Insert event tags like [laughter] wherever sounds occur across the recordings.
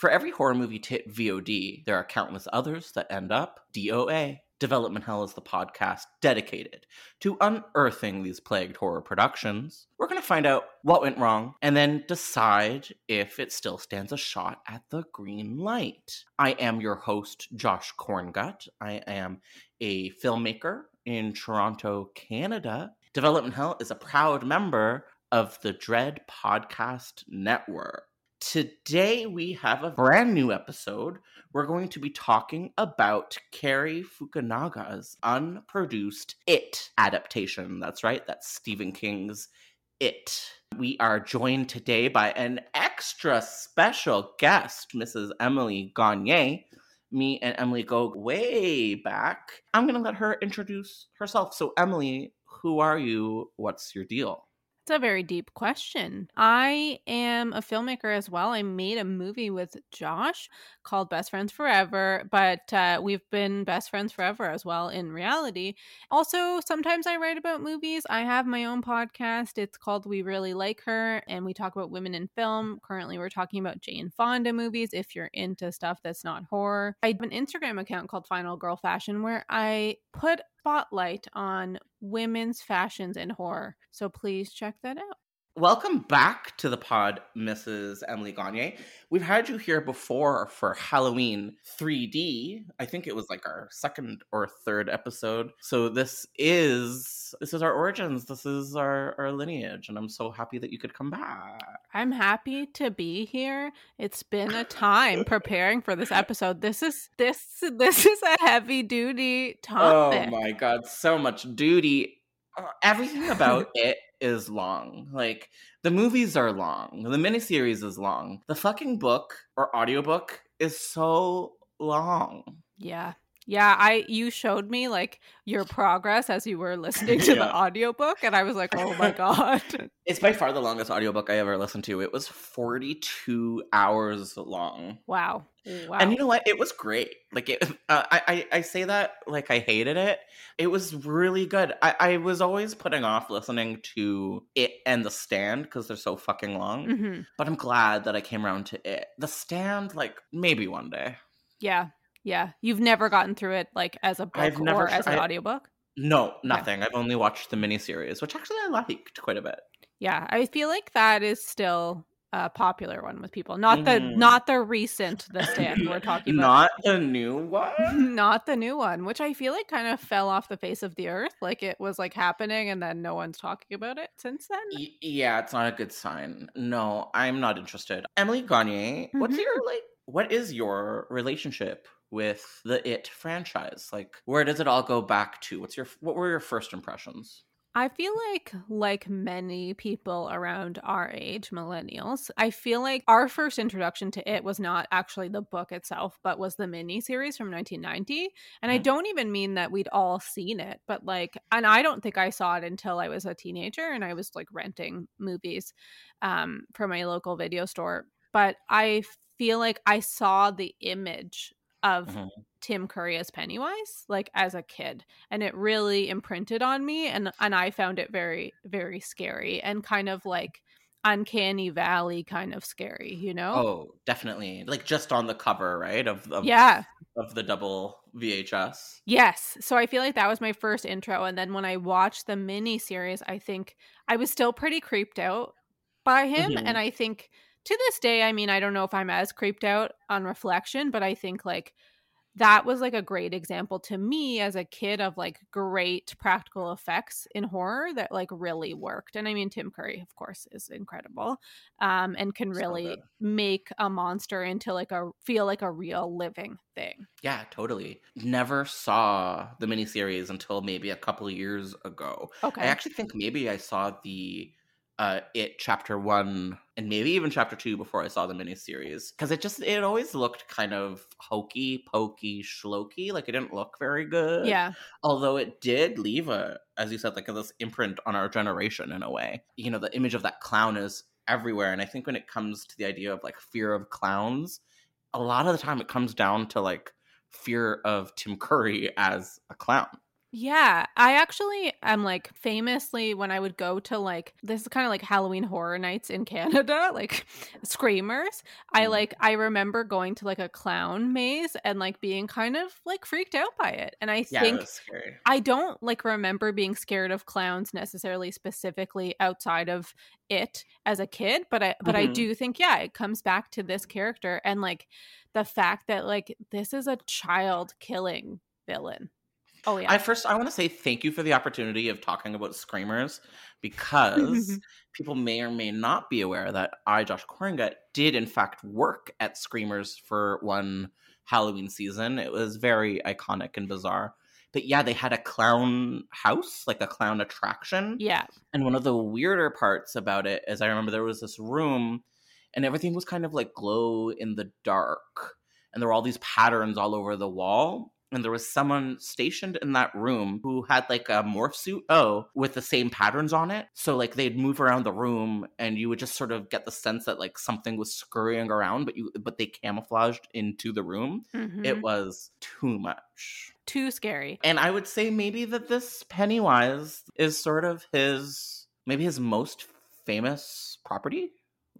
For every horror movie to hit VOD, there are countless others that end up DOA. Development Hell is the podcast dedicated to unearthing these plagued horror productions. We're going to find out what went wrong and then decide if it still stands a shot at the green light. I am your host, Josh Korngut. I am a filmmaker in Toronto, Canada. Development Hell is a proud member of the Dread Podcast Network. Today we have a brand new episode. We're going to be talking about Cary Fukunaga's unproduced It adaptation. That's right, that's Stephen King's It. We are joined today by an extra special guest, Mrs. Emily Gagne. Me and Emily go way back. I'm going to let her introduce herself. So, Emily, who are you? What's your deal? A very deep question. I am a filmmaker as well. I made a movie with Josh called Best Friends Forever, but uh, we've been best friends forever as well in reality. Also, sometimes I write about movies. I have my own podcast. It's called We Really Like Her, and we talk about women in film. Currently, we're talking about Jane Fonda movies if you're into stuff that's not horror. I have an Instagram account called Final Girl Fashion where I put spotlight on women's fashions and horror. So please check that out. Welcome back to the pod, Mrs. Emily Gagne. We've had you here before for Halloween 3D. I think it was like our second or third episode. So this is this is our origins. This is our, our lineage, and I'm so happy that you could come back. I'm happy to be here. It's been a time preparing for this episode. This is this this is a heavy duty oh topic. Oh my god, so much duty. Uh, everything about [laughs] it is long. Like the movies are long. The miniseries is long. The fucking book or audiobook is so long. Yeah. Yeah, I you showed me like your progress as you were listening to Yeah. the audiobook and I was like, "Oh my god." [laughs] It's by far the longest audiobook I ever listened to. It was 42 hours long. wow. Wow. And you know what? It was great. Like it, [laughs] uh, I, I, I say that like I hated it. It was really good. I, I was always putting off listening to it and The Stand because they're so fucking long. Mhm. But I'm glad that I came around to it. The Stand, like maybe one day. Yeah. Yeah. You've never gotten through it like as a book I've never or as an tried- audiobook? No, nothing. I've only watched the miniseries, which actually I liked quite a bit. Yeah, I feel like that is still a popular one with people. Not the Mhm. not the recent The Stand we're [laughs] talking about. Not the new one. [laughs] not the new one, which I feel like kind of fell off the face of the earth. Like it was like happening and then no one's talking about it since then. Y- yeah, it's not a good sign. No, I'm not interested. Emily Gagne, what's Mhm. your like? What is your relationship with the It franchise? Like, where does it all go back to? What's your what were your first impressions? I feel like, like many people around our age, millennials, I feel like our first introduction to it was not actually the book itself, but was the mini series from 1990. And I Mhm. don't even mean that we'd all seen it, but like, and I don't think I saw it until I was a teenager and I was like renting movies um, from my local video store. But I feel like I saw the image of Mhm. Tim Curry as Pennywise, like as a kid, and it really imprinted on me, and and I found it very very scary and kind of like uncanny valley kind of scary, you know? Oh, definitely. Like just on the cover, right? Of, of yeah. of the double VHS. Yes. So I feel like that was my first intro, and then when I watched the mini series, I think I was still pretty creeped out by him, Mhm. and I think to this day, I mean, I don't know if I'm as creeped out on reflection, but I think like that was like a great example to me as a kid of like great practical effects in horror that like really worked. And I mean Tim Curry of course is incredible. Um and can So really good. make a monster into like a feel like a real living thing. Yeah, totally. Never saw the miniseries until maybe a couple of years ago. Okay. I actually think maybe I saw the uh it chapter one and maybe even chapter two before I saw the miniseries. Because it just it always looked kind of hokey, pokey, schloky. Like it didn't look very good. yeah. Although it did leave a, as you said, like this imprint on our generation in a way. You know, the image of that clown is everywhere. And I think when it comes to the idea of like fear of clowns, a lot of the time it comes down to like fear of Tim Curry as a clown. Yeah, I actually am like famously when I would go to like this is kind of like Halloween horror nights in [laughs] Canada, like screamers. I Mm. like I remember going to like a clown maze and like being kind of like freaked out by it. And I Yeah, think it was scary. I don't like remember being scared of clowns necessarily specifically outside of it as a kid, but I but I Mhm. do think yeah, it comes back to this character and like the fact that like this is a child killing villain. Oh yeah. I first I want to say thank you for the opportunity of talking about screamers because [laughs] people may or may not be aware that I, Josh Korngut, did in fact work at Screamers for one Halloween season. It was very iconic and bizarre. But yeah, they had a clown house, like a clown attraction. yeah. And one of the weirder parts about it is I remember there was this room and everything was kind of like glow in the dark. And there were all these patterns all over the wall. And there was someone stationed in that room who had like a morph suit, oh, with the same patterns on it. So like they'd move around the room and you would just sort of get the sense that like something was scurrying around, but you but they camouflaged into the room. Mhm. It was too much. too scary. And I would say maybe that this Pennywise is sort of his maybe his most famous property,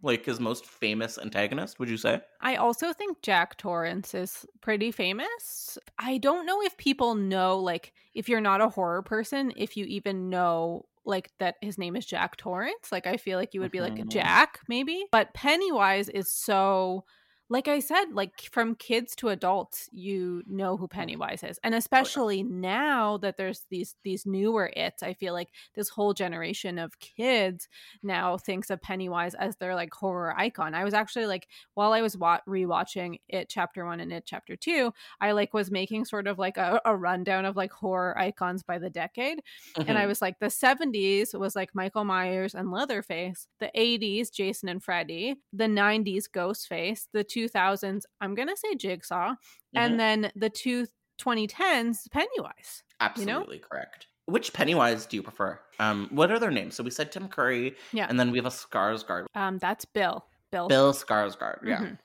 like his most famous antagonist. Would you say? I also think Jack Torrance is pretty famous. I don't know if people know, like, if you're not a horror person, if you even know, like, that his name is Jack Torrance. Like, I feel like you would be like, Mhm. Jack, maybe. But Pennywise is so. Like I said, like from kids to adults, you know who Pennywise is, and especially now that there's these these newer its, I feel like this whole generation of kids now thinks of Pennywise as their like horror icon. I was actually like while I was wa- rewatching it chapter one and it chapter two, I like was making sort of like a, a rundown of like horror icons by the decade. And I Mhm. was like, the 70s was like Michael Myers and Leatherface, the 80s, Jason and Freddy, the 90s, Ghostface, the 2000s, I'm going to say Jigsaw, Mhm. and then the two 2010s, Pennywise. you know? absolutely correct. Which Pennywise do you prefer? Um, what are their names? So we said Tim Curry, Yeah. and then we have a Skarsgård, Um, that's Bill. Bill. Bill Skarsgård. Yeah, Mhm.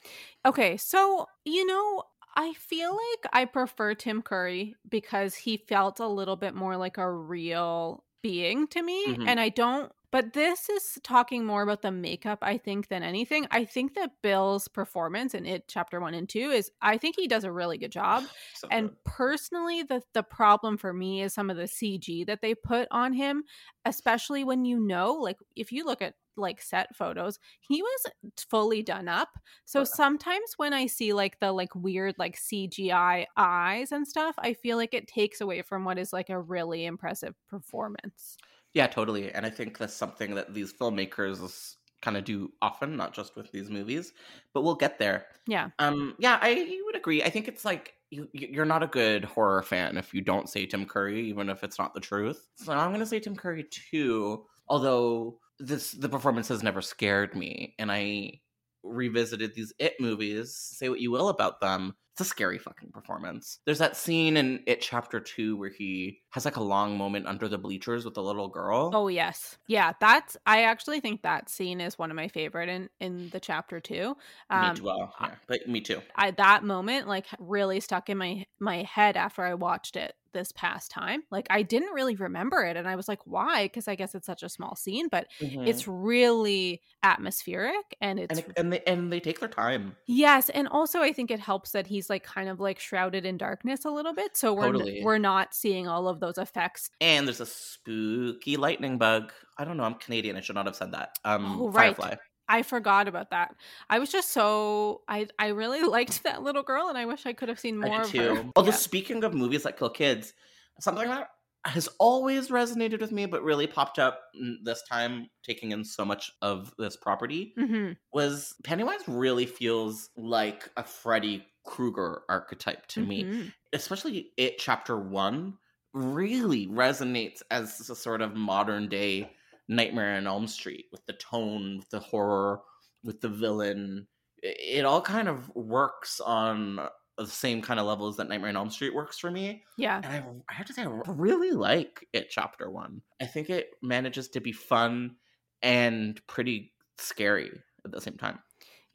Okay, so you know, I feel like I prefer Tim Curry because he felt a little bit more like a real being to me, Mhm. and I don't. But this is talking more about the makeup, I think, than anything. I think that Bill's performance in it, chapter one and two, is I think he does a really good [sighs] job. So And good. personally, the the problem for me is some of the CG that they put on him, especially when you know, like if you look at like set photos, he was fully done up. So Yeah. sometimes when I see like the like weird like CGI eyes and stuff, I feel like it takes away from what is like a really impressive performance. Yeah, totally. And I think that's something that these filmmakers kind of do often, not just with these movies, but we'll get there. Yeah. Um, yeah, I you would agree. I think it's like you, you're not a good horror fan if you don't say Tim Curry, even if it's not the truth. So I'm gonna say Tim Curry too. Although this the performance has never scared me, and I revisited these It movies. Say what you will about them, it's a scary fucking performance. There's that scene in It Chapter Two where he has like a long moment under the bleachers with the little girl. Oh yes, yeah. That's I actually think that scene is one of my favorite in in the chapter two. Um, me too. Well, yeah, but me too. I that moment like really stuck in my my head after I watched it this past time. Like I didn't really remember it and I was like why? Because I guess it's such a small scene, but mm-hmm. it's really atmospheric and it's and, it, and, they and they take their time. Yes, and also I think it helps that he's like kind of like shrouded in darkness a little bit, so we're totally. we're not seeing all of those effects. And there's a spooky lightning bug. I don't know, I'm Canadian. I should not have said that. Um oh, right. Firefly. I forgot about that. I was just so I I really [laughs] liked that little girl, and I wish I could have seen more of too. her. Although yeah. speaking of movies that kill kids, something that has always resonated with me, but really popped up this time, taking in so much of this property, mm-hmm. was Pennywise really feels like a Freddy Krueger archetype to mm-hmm. me, especially it chapter one really resonates as a sort of modern day Nightmare on Elm Street with the tone, with the horror, with the villain. It all kind of works on the same kind of levels that Nightmare on Elm Street works for me. Yeah. And I, I have to say, I really like it, Chapter One. I think it manages to be fun and pretty scary at the same time.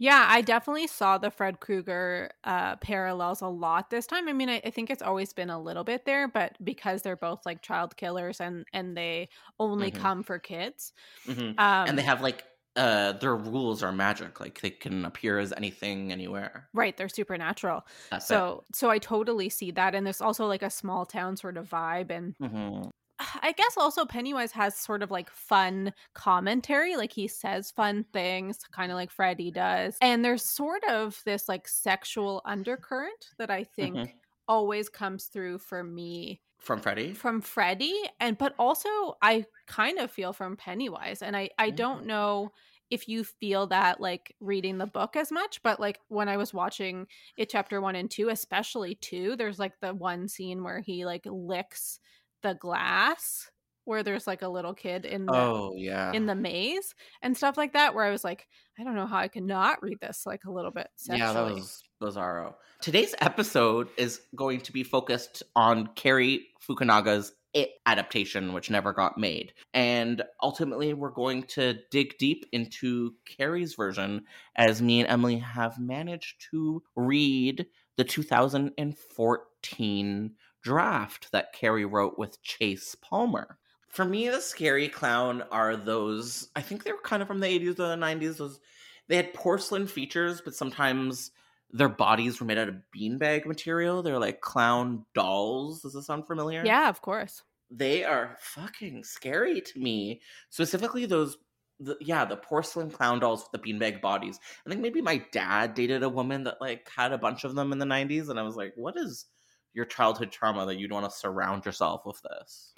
Yeah, I definitely saw the Fred Krueger uh, parallels a lot this time. I mean, I, I, think it's always been a little bit there, but because they're both like child killers and and they only mm-hmm. come for kids, mm-hmm. um, and they have like uh their rules are magic like they can appear as anything anywhere right they're supernatural That's so it. so i totally see that and there's also like a small town sort of vibe and mm-hmm. [sighs] I guess also Pennywise has sort of like fun commentary. Like he says fun things, kind of like Freddy does. And there's sort of this like sexual undercurrent that I think mm-hmm. always comes through for me. From Freddy? From Freddy. And but also I kind of feel from Pennywise. And I, I mm-hmm. don't know if you feel that like reading the book as much but like when i was watching it chapter one and two especially two there's like the one scene where he like licks the glass where there's like a little kid in the oh yeah in the maze and stuff like that where i was like i don't know how i could not read this like a little bit sexually. yeah that was bizarro today's episode is going to be focused on cary fukunaga's it adaptation which never got made and ultimately we're going to dig deep into cary's version as me and emily have managed to read the 2014 draft that Cary wrote with Chase Palmer. For me, the scary clown are those. I think they were kind of from the eighties or the nineties. Those they had porcelain features, but sometimes their bodies were made out of beanbag material. They're like clown dolls. Does this sound familiar? Yeah, of course. They are fucking scary to me. Specifically, those the, yeah, the porcelain clown dolls with the beanbag bodies. I think maybe my dad dated a woman that like had a bunch of them in the 90s and I was like, what is your childhood trauma that you'd want to surround yourself with this.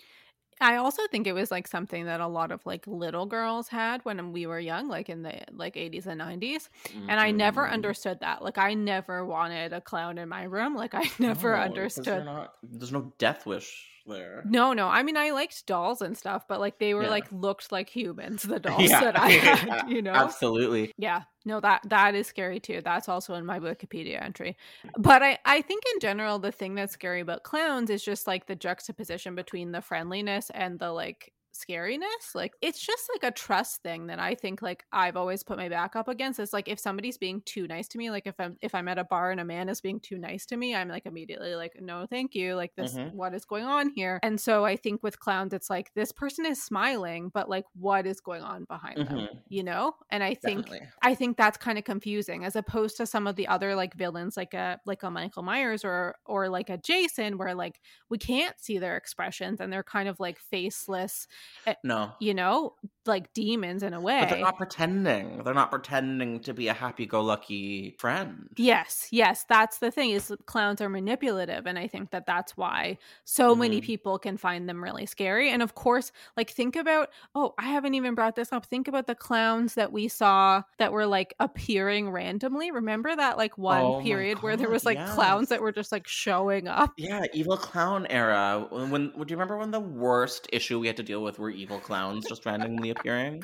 I also think it was like something that a lot of like little girls had when we were young, like in the like 80s and 90s. Mm-hmm. And I never mm-hmm. understood that. Like I never wanted a clown in my room. Like I [laughs] never no, understood. Not, there's no death wish there. No, no. I mean, I liked dolls and stuff, but like they were yeah. like looked like humans. The [laughs] dolls yeah. that I had, [laughs] you know. Absolutely. Yeah. No, that that is scary too. That's also in my Wikipedia entry. But I I think in general the thing that's scary about clowns is just like the juxtaposition between the friendliness and the like scariness like it's just like a trust thing that i think like i've always put my back up against it's like if somebody's being too nice to me like if i'm if i'm at a bar and a man is being too nice to me i'm like immediately like no thank you like this mm-hmm. what is going on here and so i think with clowns it's like this person is smiling but like what is going on behind mm-hmm. them you know and i think Definitely. i think that's kind of confusing as opposed to some of the other like villains like a like a michael myers or or like a jason where like we can't see their expressions and they're kind of like faceless Eh, no. You know, like demons in a way. But they're not pretending. They're not pretending to be a happy-go-lucky friend. Yes, yes, that's the thing is clowns are manipulative and I think that that's why so many Mhm. people can find them really scary. And of course, like think about oh, I haven't even brought this up. Think about the clowns that we saw that were like appearing randomly. Remember that like one Oh period where there was like clowns that were just like showing up? Yeah, evil clown era. When, when do you remember when the worst issue we had to deal with were evil clowns just randomly appearing?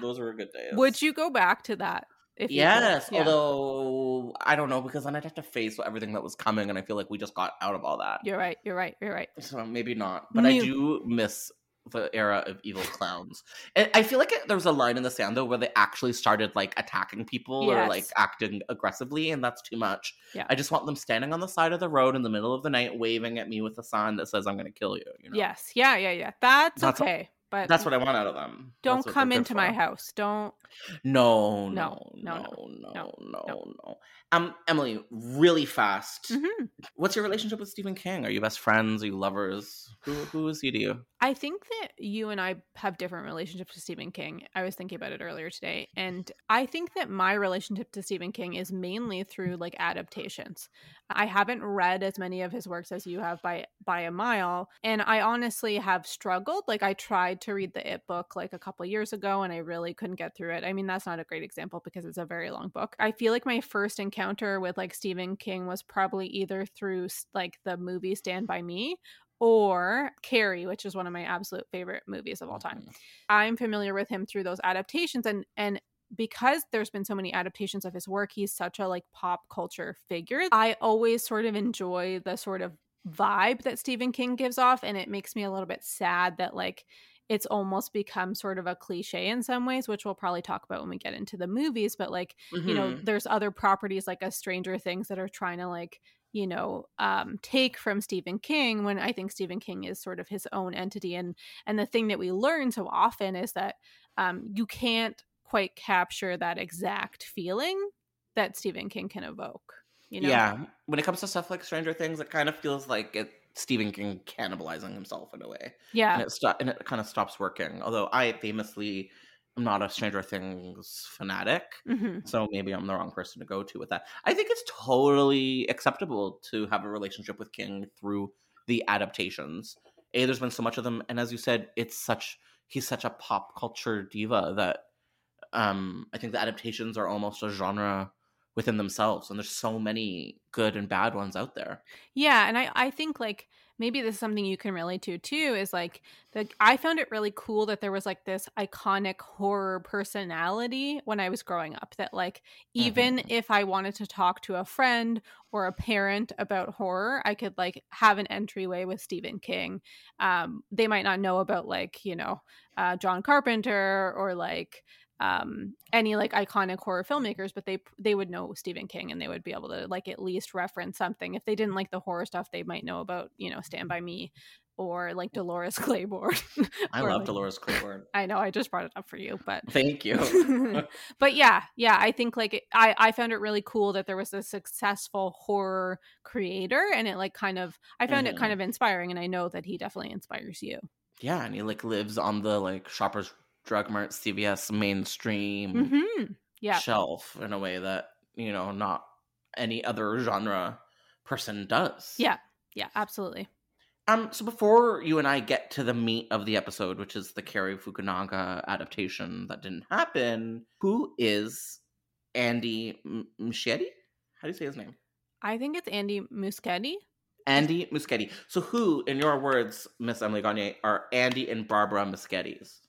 Those were good days. Would you go back to that? If? Yes, Yeah. although I don't know because then I'd have to face everything that was coming, and I feel like we just got out of all that. You're right. You're right. You're right. So maybe not, but I do miss the era of evil clowns. And I feel like it, there was a line in the sand though where they actually started like attacking people or like acting aggressively, and that's too much. Yeah. I just want them standing on the side of the road in the middle of the night, waving at me with a sign that says "I'm going to kill you." You know? Yes. Yeah. Yeah. Yeah. That's, That's- okay. But that's what I want out of them. don't come into my house. Don't. No, no, no, no, no, no. no. Um, Emily, really fast. Mhm. What's your relationship with Stephen King? Are you best friends? Are you lovers? Who who is he to you? I think that you and I have different relationships to Stephen King. I was thinking about it earlier today. And I think that my relationship to Stephen King is mainly through like adaptations. I haven't read as many of his works as you have by by a mile. And I honestly have struggled. Like I tried to read the It book like a couple years ago and I really couldn't get through it. I mean, that's not a great example because it's a very long book. I feel like my first encounter with like Stephen King was probably either through like the movie Stand By Me or Carrie, which is one of my absolute favorite movies of all time. Mhm. I'm familiar with him through those adaptations and and because there's been so many adaptations of his work, he's such a like pop culture figure. I always sort of enjoy the sort of vibe that Stephen King gives off and it makes me a little bit sad that like it's almost become sort of a cliche in some ways, which we'll probably talk about when we get into the movies, but like you know Mhm. there's other properties like a stranger things that are trying to like you know um take from stephen king when i think stephen king is sort of his own entity and and the thing that we learn so often is that um you can't quite capture that exact feeling that stephen king can evoke you know Yeah, when it comes to stuff like Stranger Things, it kind of feels like it Stephen King cannibalizing himself in a way, and yeah it sto- and it kind of stops working. Although I famously am not a Stranger Things fanatic, hmm so maybe I'm the wrong person to go to with that. I think it's totally acceptable to have a relationship with King through the adaptations. A, there's been so much of them, and as you said, it's such he's such a pop culture diva that um I think the adaptations are almost a genre within themselves, and there's so many good and bad ones out there. Yeah, and I I think like maybe this is something you can relate to too is like the I found it really cool that there was like this iconic horror personality when I was growing up that like even Mhm. if I wanted to talk to a friend or a parent about horror, I could like have an entryway with Stephen King. Um they might not know about like, you know, uh John Carpenter or like um any like iconic horror filmmakers but they they would know Stephen King and they would be able to like at least reference something if they didn't like the horror stuff they might know about you know Stand by Me or like Dolores Claiborne [laughs] I love like- Dolores Claiborne. I know I just brought it up for you but Thank you. [laughs] but yeah yeah I think like it, I I found it really cool that there was a successful horror creator and it like kind of I found it kind Mhm. of inspiring and I know that he definitely inspires you yeah, and he like lives on the like Shoppers Drug Mart CVS mainstream hmm yeah shelf in a way that you know not any other genre person does. yeah yeah absolutely Um. So before you and I get to the meat of the episode, which is the Cary Fukunaga adaptation that didn't happen, who is Andy Muschietti? How do you say his name? I think it's Andy Muschietti Andy Muschietti. So who, in your words, Miss Emily Gagne, are Andy and Barbara Muschiettis?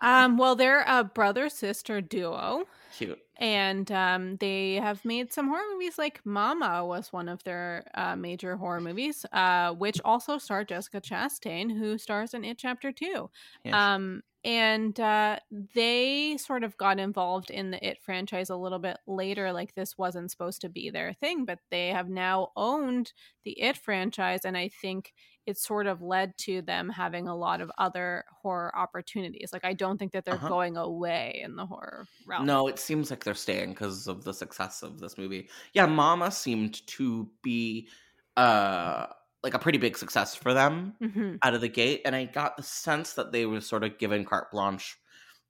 Um, well, they're a brother sister duo, Cute. and um, they have made some horror movies. Like Mama was one of their uh, major horror movies, uh, which also starred Jessica Chastain, who stars in It Chapter Two. Yeah, Um, and uh, they sort of got involved in the It franchise a little bit later. Like this wasn't supposed to be their thing, but they have now owned the It franchise, and I think it sort of led to them having a lot of other horror opportunities. Like I don't think that they're Uh-huh. going away in the horror realm. No, it seems like they're staying because of the success of this movie. Yeah, Mama seemed to be uh like a pretty big success for them hmm out of the gate, and I got the sense that they were sort of given carte blanche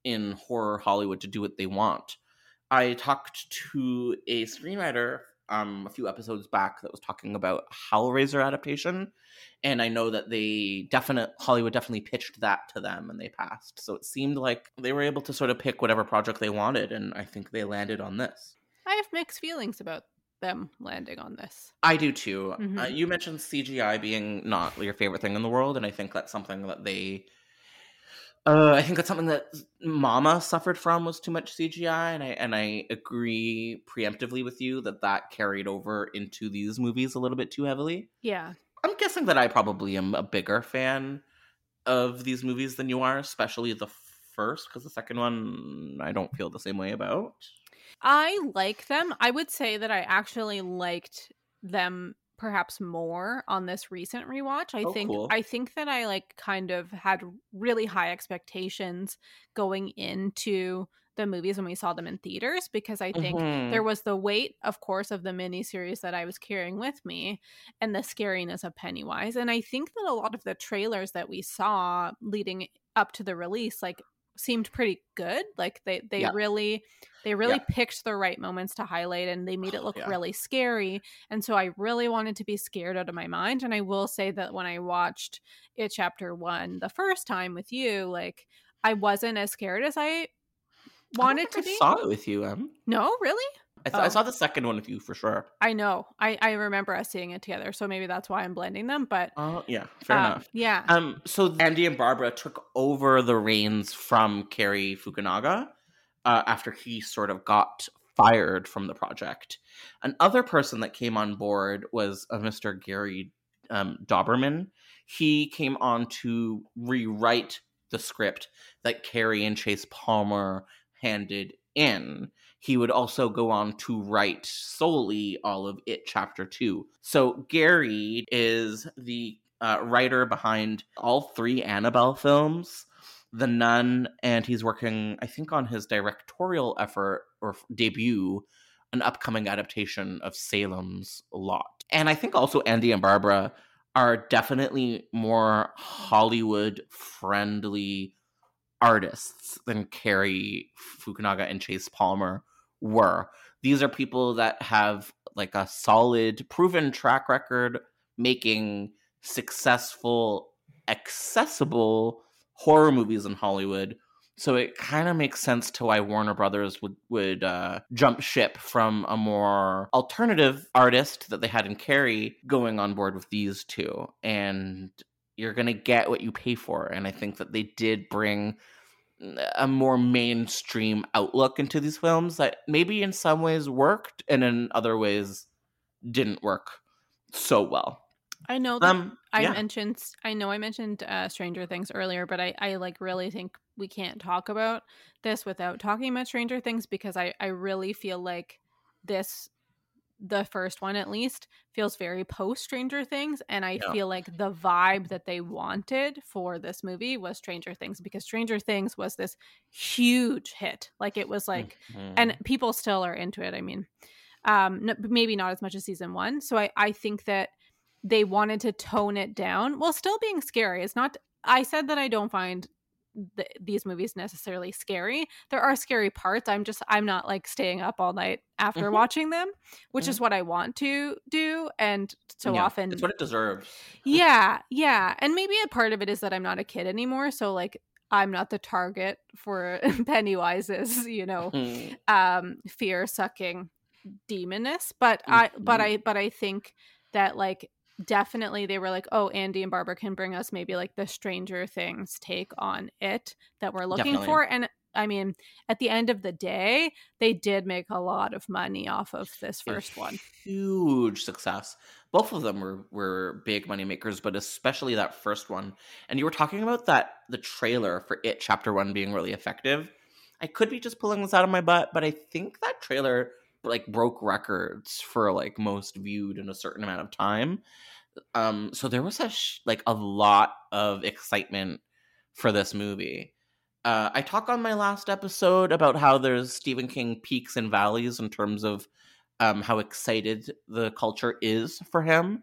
in horror Hollywood to do what they want. I talked to a screenwriter um, a few episodes back that was talking about Hellraiser adaptation, and I know that they definite Hollywood definitely pitched that to them and they passed. So it seemed like they were able to sort of pick whatever project they wanted, and I think they landed on this. I have mixed feelings about them landing on this. I do too. Mhm. Uh, you mentioned CGI being not your favorite thing in the world, and I think that's something that they. Uh, I think that's something that Mama suffered from was too much CGI, and I and I agree preemptively with you that that carried over into these movies a little bit too heavily. Yeah. I'm guessing that I probably am a bigger fan of these movies than you are, especially the first, because the second one I don't feel the same way about. I like them. I would say that I actually liked them perhaps more on this recent rewatch. I Oh, think cool. I think that I like kind of had really high expectations going into the movies when we saw them in theaters because I think Mhm. there was the weight, of course, of the miniseries that I was carrying with me and the scariness of Pennywise. And I think that a lot of the trailers that we saw leading up to the release, like seemed pretty good. Like they they Yeah. really they really Yeah. picked the right moments to highlight and they made it Oh, look yeah. really scary. And so I really wanted to be scared out of my mind. And I will say that when I watched it chapter one the first time with you, like I wasn't as scared as I I wanted to think I be. saw it with you, Em. No, really? I, th- I Oh. saw the second one with you for sure. I know. I, I remember us seeing it together, so maybe that's why I'm blending them. But Oh, yeah, fair um, enough. Yeah. Um, so Andy and Barbara took over the reins from Cary Fukunaga uh, after he sort of got fired from the project. Another person that came on board was a Mr. Gary um, Dauberman. He came on to rewrite the script that Cary and Chase Palmer handed in. He would also go on to write solely all of It Chapter 2. So Gary is the uh, writer behind all three Annabelle films, The Nun, and he's working, I think, on his directorial effort or debut, an upcoming adaptation of Salem's Lot. And I think also Andy and Barbara are definitely more Hollywood friendly artists than Cary Fukunaga and Chase Palmer were. These are people that have like a solid, proven track record making successful, accessible horror movies in Hollywood. So it kind of makes sense to why Warner Brothers would would uh, jump ship from a more alternative artist that they had in Cary going on board with these two, and you're gonna get what you pay for. And I think that they did bring a more mainstream outlook into these films that maybe in some ways worked and in other ways didn't work so well. I know that Um, I yeah. mentioned I know I mentioned uh, Stranger Things earlier, but I, I like really think we can't talk about this without talking about Stranger Things because I, I really feel like this the first one at least feels very post Stranger Things and I Yeah. feel like the vibe that they wanted for this movie was Stranger Things because Stranger Things was this huge hit. Like it was like Mhm. and people still are into it i mean um n- maybe not as much as season one so i i think that they wanted to tone it down while still being scary it's not i said that i don't find th- these movies necessarily scary there are scary parts i'm just i'm not like staying up all night after Mhm. watching them which is what i want to do and so Yeah, often it's what it deserves. [laughs] yeah, yeah. And maybe a part of it is that I'm not a kid anymore. So, like, I'm not the target for [laughs] Pennywise's, [laughs] you know, Mhm. um, fear sucking demoness. But I, but Mhm. I, but I think that, like, definitely they were like, oh, Andy and Barbara can bring us maybe like the Stranger Things take on it that we're looking Definitely. for. And I mean, at the end of the day, they did make a lot of money off of this first one. Huge success. Both of them were were big money makers, but especially that first one. And you were talking about that the trailer for it chapter 1 being really effective. I could be just pulling this out of my butt, but I think that trailer like broke records for like most viewed in a certain amount of time. Um so there was a sh- like a lot of excitement for this movie. Uh, I talk on my last episode about how there's Stephen King peaks and valleys in terms of um, how excited the culture is for him,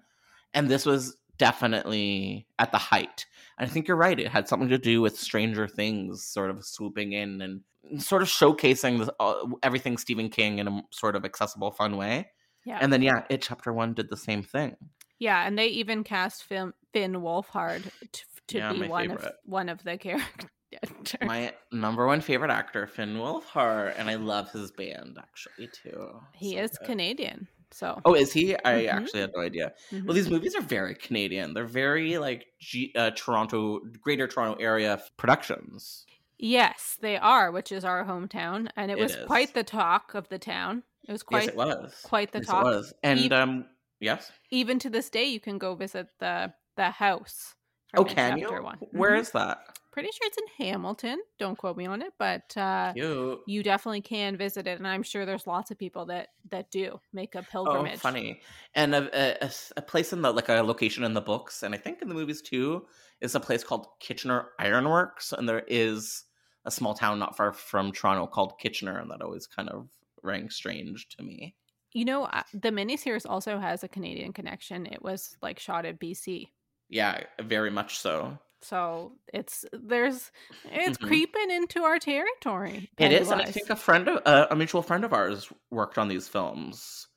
and this was definitely at the height. And I think you're right. It had something to do with Stranger Things sort of swooping in and sort of showcasing this, uh, everything Stephen King in a sort of accessible, fun way. Yeah. And then, yeah, it chapter one did the same thing. Yeah, and they even cast Finn, Finn Wolfhard to, to Yeah, be one of one of the characters. [laughs] My number one favorite actor, Finn Wolfhard, and I love his band actually too. he So is good. Canadian, so Oh, is he? I Mhm. actually had no idea. Mhm. Well, these movies are very Canadian. They're very like G- uh, Toronto, Greater Toronto area productions. yes, they are, which is our hometown, and it, It was is. quite the talk of the town. It was quite yes, it was. quite the Yes, talk. It was. And um, yes. Even to this day, you can go visit the the house. Oh, can you? One. Where Mhm. is that? Pretty sure it's in Hamilton. Don't quote me on it, but uh, Cute. you definitely can visit it, and I'm sure there's lots of people that that do make a pilgrimage. Oh, funny. And a a place in the like a location in the books, and I think in the movies too, is a place called Kitchener Ironworks, and there is a small town not far from Toronto called Kitchener, and that always kind of rang strange to me. You know, uh, the miniseries also has a Canadian connection. It was like shot at BC. Yeah, very much so. So it's there's it's Mhm. creeping into our territory. It is, and I think a friend of uh, a mutual friend of ours worked on these films.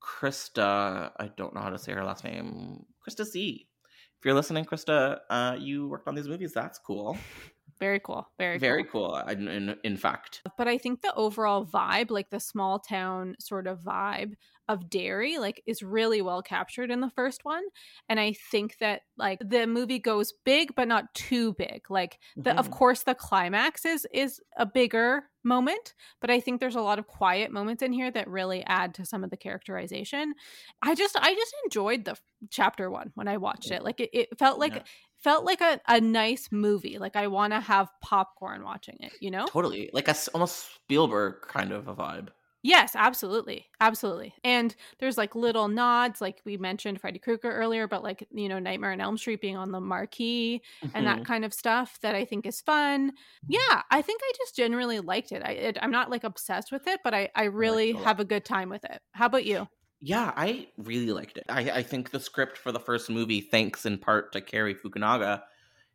Krista, I don't know how to say her last name. Krista Z. If you're listening, Krista, uh, you worked on these movies. That's cool. very cool, very cool. Very cool. cool. In, in, in fact, But I think the overall vibe, like the small town sort of vibe of Derry, like is really well captured in the first one. And I think that like the movie goes big, but not too big. Like the, of Mhm. course the climax is is a bigger moment but i think there's a lot of quiet moments in here that really add to some of the characterization i just i just enjoyed the chapter one when i watched it like it, it felt like Yeah. felt like a, a nice movie like i want to have popcorn watching it you know totally like a almost Spielberg kind of a vibe. Yes, absolutely. Absolutely. And there's like little nods, like we mentioned Freddy Krueger earlier, but like, you know, Nightmare on Elm Street being on the marquee and that Mhm. kind of stuff that I think is fun. Yeah, I think I just generally liked it. I, it I'm not like obsessed with it, but I, I really have a good time with it. How about you? Yeah, I really liked it. I, I think the script for the first movie, thanks in part to Cary Fukunaga,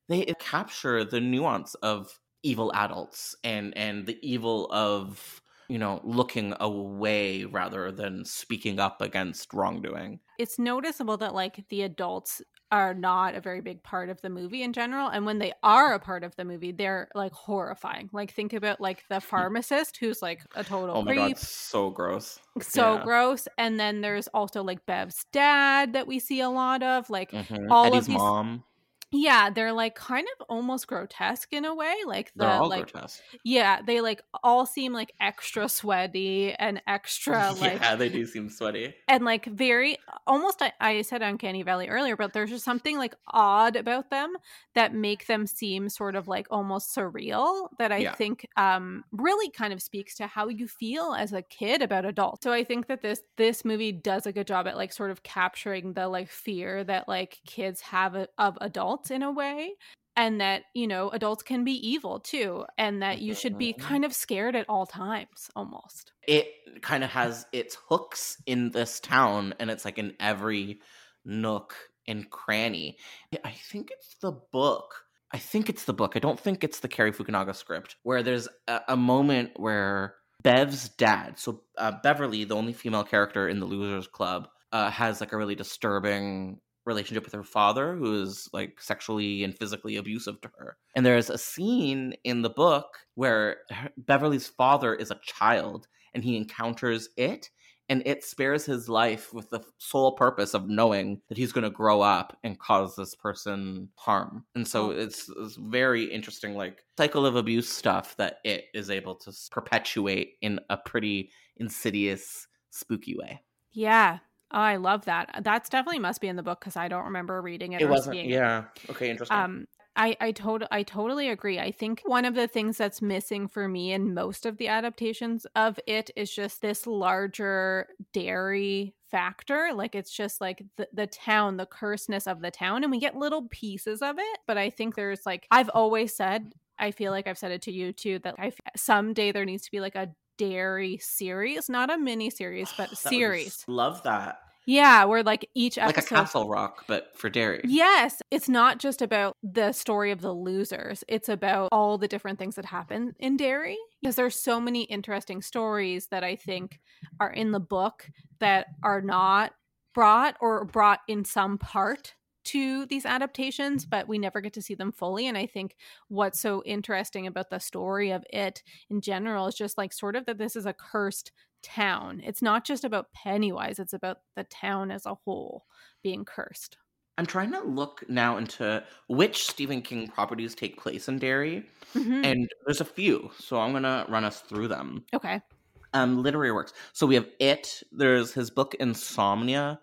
they capture the nuance of evil adults and and the evil of you know looking away rather than speaking up against wrongdoing. It's noticeable that like the adults are not a very big part of the movie in general and when they are a part of the movie they're like horrifying like think about like the pharmacist who's like a total Oh my creep god, so gross. so Yeah. gross and then there's also like bev's dad that we see a lot of like Mhm. all of these- mom, yeah they're like kind of almost grotesque in a way like the they're all like grotesque. yeah they like all seem like extra sweaty and [laughs] extra like yeah, they do seem sweaty. and like very almost I, I said uncanny valley earlier but there's just something like odd about them that make them seem sort of like almost surreal that i Yeah. think um really kind of speaks to how you feel as a kid about adults so i think that this this movie does a good job at like sort of capturing the like fear that like kids have of adults in a way and that you know adults can be evil too and that you should be Mhm. kind of scared at all times almost it kind of has its hooks in this town and it's like in every nook and cranny i think it's the book i think it's the book i don't think it's the Cary fukunaga script where there's a, a moment where bev's dad so uh, beverly the only female character in the losers club uh, has like a really disturbing relationship with her father who is like sexually and physically abusive to her. And there's a scene in the book where her- beverly's father is a child and he encounters it and it spares his life with the sole purpose of knowing that he's going to grow up and cause this person harm. And so it's, it's very interesting like cycle of abuse stuff that it is able to perpetuate in a pretty insidious spooky way. Yeah. Oh, I love that. That's definitely must be in the book because I don't remember reading it. it wasn't yeah okay interesting Um, I I tot- I totally agree. I think one of the things that's missing for me in most of the adaptations of it is just this larger Derry factor. Like it's just like the, the town, the curseness of the town, and we get little pieces of it. But I think there's like I've always said. I feel like I've said it to you too that I someday there needs to be like a Derry series, not a mini oh, series, but series. love that Yeah, where like each episode. like a Castle Rock, but for Derry. Yes, it's not just about the story of the losers. It's about all the different things that happen in Derry. because there's so many interesting stories that I think are in the book that are not brought or brought in some part to these adaptations, but we never get to see them fully. And I think what's so interesting about the story of it in general is just like sort of that this is a cursed town. It's not just about Pennywise, it's about the town as a whole being cursed. I'm trying to look now into which Stephen King properties take place in Derry, Mhm. and there's a few. So I'm gonna run us through them. Okay. Um, literary works. So we have It. There's his book Insomnia,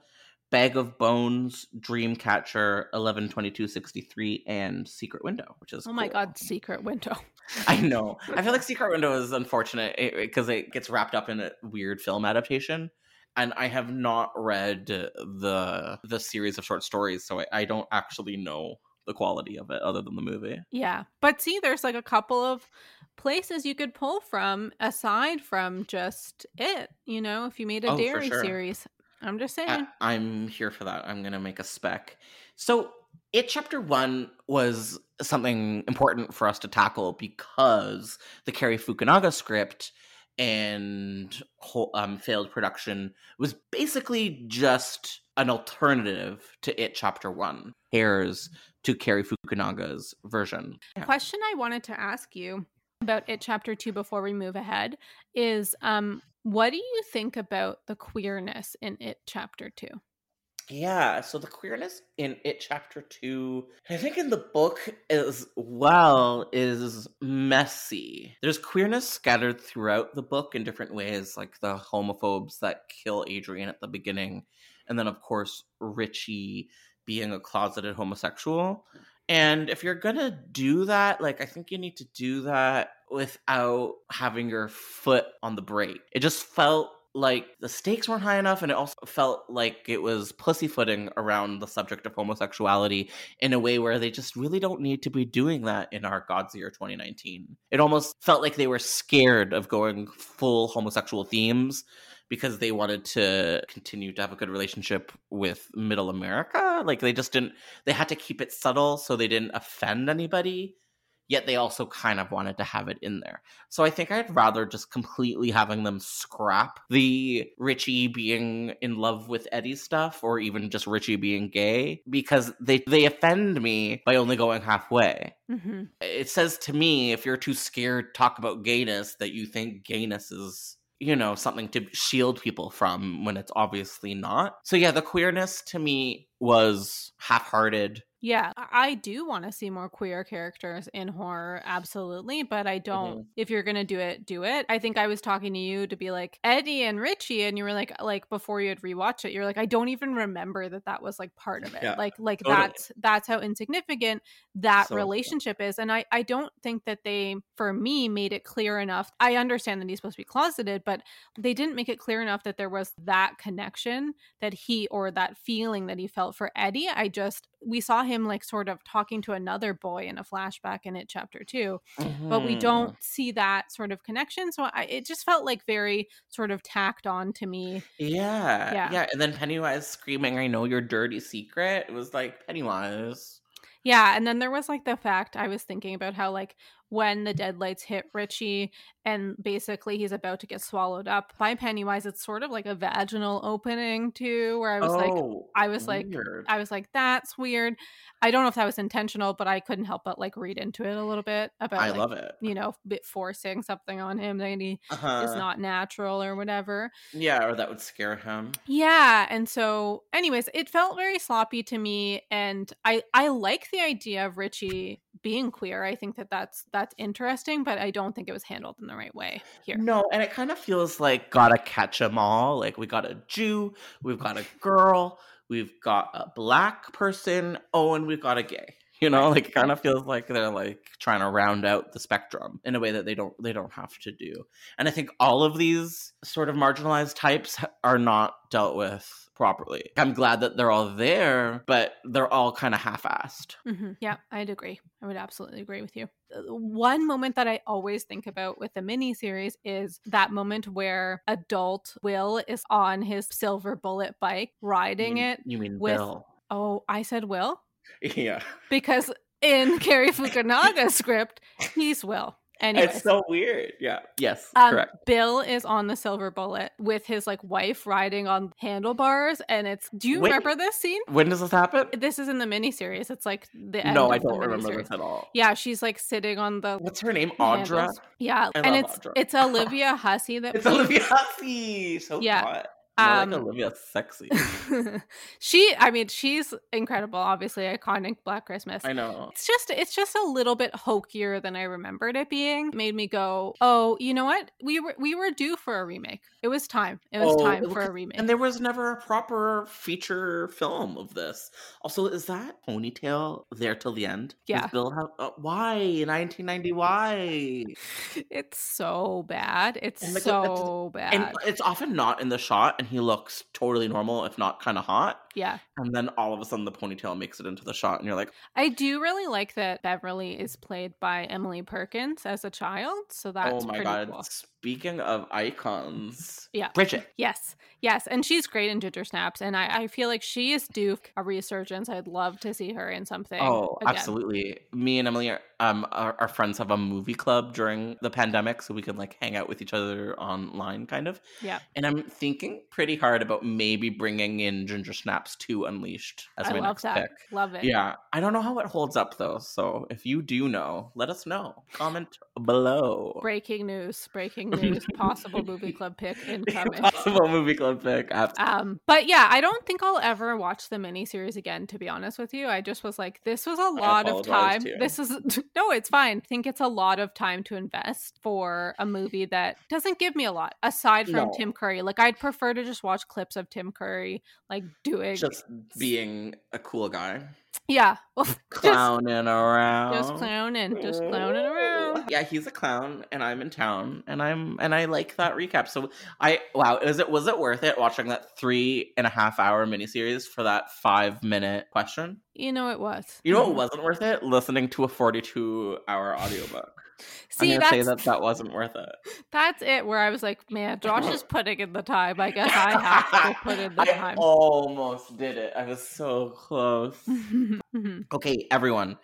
Bag of Bones, Dreamcatcher, eleven twenty two sixty three, and Secret Window, which is Oh my cool. god, secret window. [laughs] I know. I feel like [laughs] Secret Window is unfortunate because it gets wrapped up in a weird film adaptation, and I have not read the the series of short stories, so I, I don't actually know the quality of it other than the movie. Yeah. But see, there's like a couple of places you could pull from aside from just it, you know, if you made a Oh, Derry sure. series. I'm just saying. I, I'm here for that. I'm gonna make a spec. So it chapter one was something important for us to tackle because the Cary Fukunaga script and whole, um, failed production was basically just an alternative to it chapter one heirs to Cary Fukunaga's version. Yeah. Question I wanted to ask you about it chapter 2 before we move ahead is um what do you think about the queerness in it chapter 2? Yeah, so the queerness in it chapter two, I think in the book as well, is messy. There's queerness scattered throughout the book in different ways, like the homophobes that kill Adrian at the beginning, and then of course Richie being a closeted homosexual. And if you're gonna do that, like I think you need to do that without having your foot on the brake. It just felt like the stakes weren't high enough and it also felt like it was pussyfooting around the subject of homosexuality in a way where they just really don't need to be doing that in our God's Year 2019. It almost felt like they were scared of going full homosexual themes because they wanted to continue to have a good relationship with middle America. Like they just didn't they had to keep it subtle so they didn't offend anybody. Yet they also kind of wanted to have it in there. So I think I'd rather just completely having them scrap the Richie being in love with Eddie stuff or even just Richie being gay because they they offend me by only going halfway. Mhm. It says to me if you're too scared to talk about gayness that you think gayness is you know something to shield people from when it's obviously not. So yeah, the queerness to me was half-hearted Yeah, I do want to see more queer characters in horror, absolutely. But I don't. Mhm. If you're gonna do it, do it. I think I was talking to you to be like Eddie and Richie, and you were like, like before you had rewatched it, you're like, I don't even remember that that was like part of it. Yeah, like, like totally. that's that's how insignificant that So- relationship is. And I I don't think that they, for me, made it clear enough. I understand that he's supposed to be closeted, but they didn't make it clear enough that there was that connection that he or that feeling that he felt for Eddie. I just we saw him like sort of talking to another boy in a flashback in it chapter 2 but we Mhm. don't see that sort of connection so I, it just felt like very sort of tacked on to me Yeah, Yeah. yeah, And then Pennywise screaming, I know your dirty secret. It was like, Pennywise. yeah and then there was like the fact i was thinking about how like when the deadlights hit richie and basically he's about to get swallowed up by pennywise it's sort of like a vaginal opening too where i was like oh, I was like. I was like, that's weird. I don't know if that was intentional, but I couldn't help but like read into it a little bit about I like, love it. you know, bit forcing something on him that he Uh-huh. is not natural or whatever. Yeah, or that would scare him. Yeah, and so anyways, it felt very sloppy to me and I I like the idea of Richie being queer. I think that that's that's interesting, but I don't think it was handled in the right way here. No, and it kind of feels like gotta catch them all. Like we got a Jew, we've got a girl, we've got a black person, oh, and we've got a gay. You know, like it kind of feels like they're like trying to round out the spectrum in a way that they don't they don't have to do. And I think all of these sort of marginalized types are not dealt with properly. I'm glad that they're all there, but they're all kind of half-assed. Mm-hmm. Yeah, I'd agree. I would absolutely agree with you. Uh, one moment that I always think about with the miniseries is that moment where adult Will is on his silver bullet bike riding mean, it. You mean with- Bill? Oh, I said Will [laughs] Yeah. because in Cary Fukunaga's script, he's Will. Anyway, It's so weird. Yeah. Yes. um, correct. Bill is on the silver bullet with his like wife riding on handlebars, and it's. Do you remember this scene? When does this happen? This is in the miniseries. It's like the end No, I don't remember miniseries. this at all. Yeah, she's like sitting on the What's her name? Audra. handles. Yeah, I and it's Audra. it's [laughs] Olivia Hussey that It's Olivia Hussey. So Yeah. hot. I Um, like Olivia sexy. [laughs] she I mean she's incredible obviously iconic Black Christmas. I know. It's just it's just a little bit hokier than I remembered it being. Made me go, "Oh, you know what? We were we were due for a remake. It was time. It was Oh, time for a remake." And there was never a proper feature film of this. Also, is that ponytail there till the end? Yeah. Bill uh, why? 1990, why? it's so bad. It's And, like, look, so bad. And it's often not in the shot, and he looks totally normal, if not kind of hot. Yeah. And then all of a sudden, the ponytail makes it into the shot, and you're like, I do really like that Beverly is played by Emily Perkins as a child, so oh that's oh my pretty god. cool. Speaking of icons, Yeah. Bridget. Yes, yes, and she's great in Ginger Snaps, and I, I feel like she is due a resurgence. I'd love to see her in something. Oh, again. absolutely. Me and Emily are, um, our, our friends have a movie club during the pandemic, so we can like hang out with each other online, kind of. Yeah, And I'm thinking pretty hard about maybe bringing in Ginger Snaps 2 Unleashed as I my next that. pick. Love it. Yeah, I don't know how it holds up though. So if you do know, let us know. Comment below. Breaking news! Breaking [laughs] news! Possible movie club pick incoming. Possible movie club pick. Absolutely. Um, but yeah, I don't think I'll ever watch the miniseries again. To be honest with you, I just was like, this was a lot of time. This is [laughs] no, it's fine. I think it's a lot of time to invest for a movie that doesn't give me a lot aside from No. Tim Curry. Like, I'd prefer to just watch clips of Tim Curry like doing, Just being a cool guy, yeah, well, just, clowning around. just clowning, just clowning around. Yeah, he's a clown, and I'm in town, and I'm and I like that recap. So I wow, is it was it worth it watching that three and a half hour miniseries for that five minute question? You know, it was. You know Mhm. what wasn't worth it? Listening to a forty two hour audiobook. See, I'm gonna say that that wasn't worth it. [laughs] that's it. Where I was like, man, Josh is putting in the time. I guess I [laughs] have to put in the I time. almost did it. I was so close. [laughs] Okay, everyone.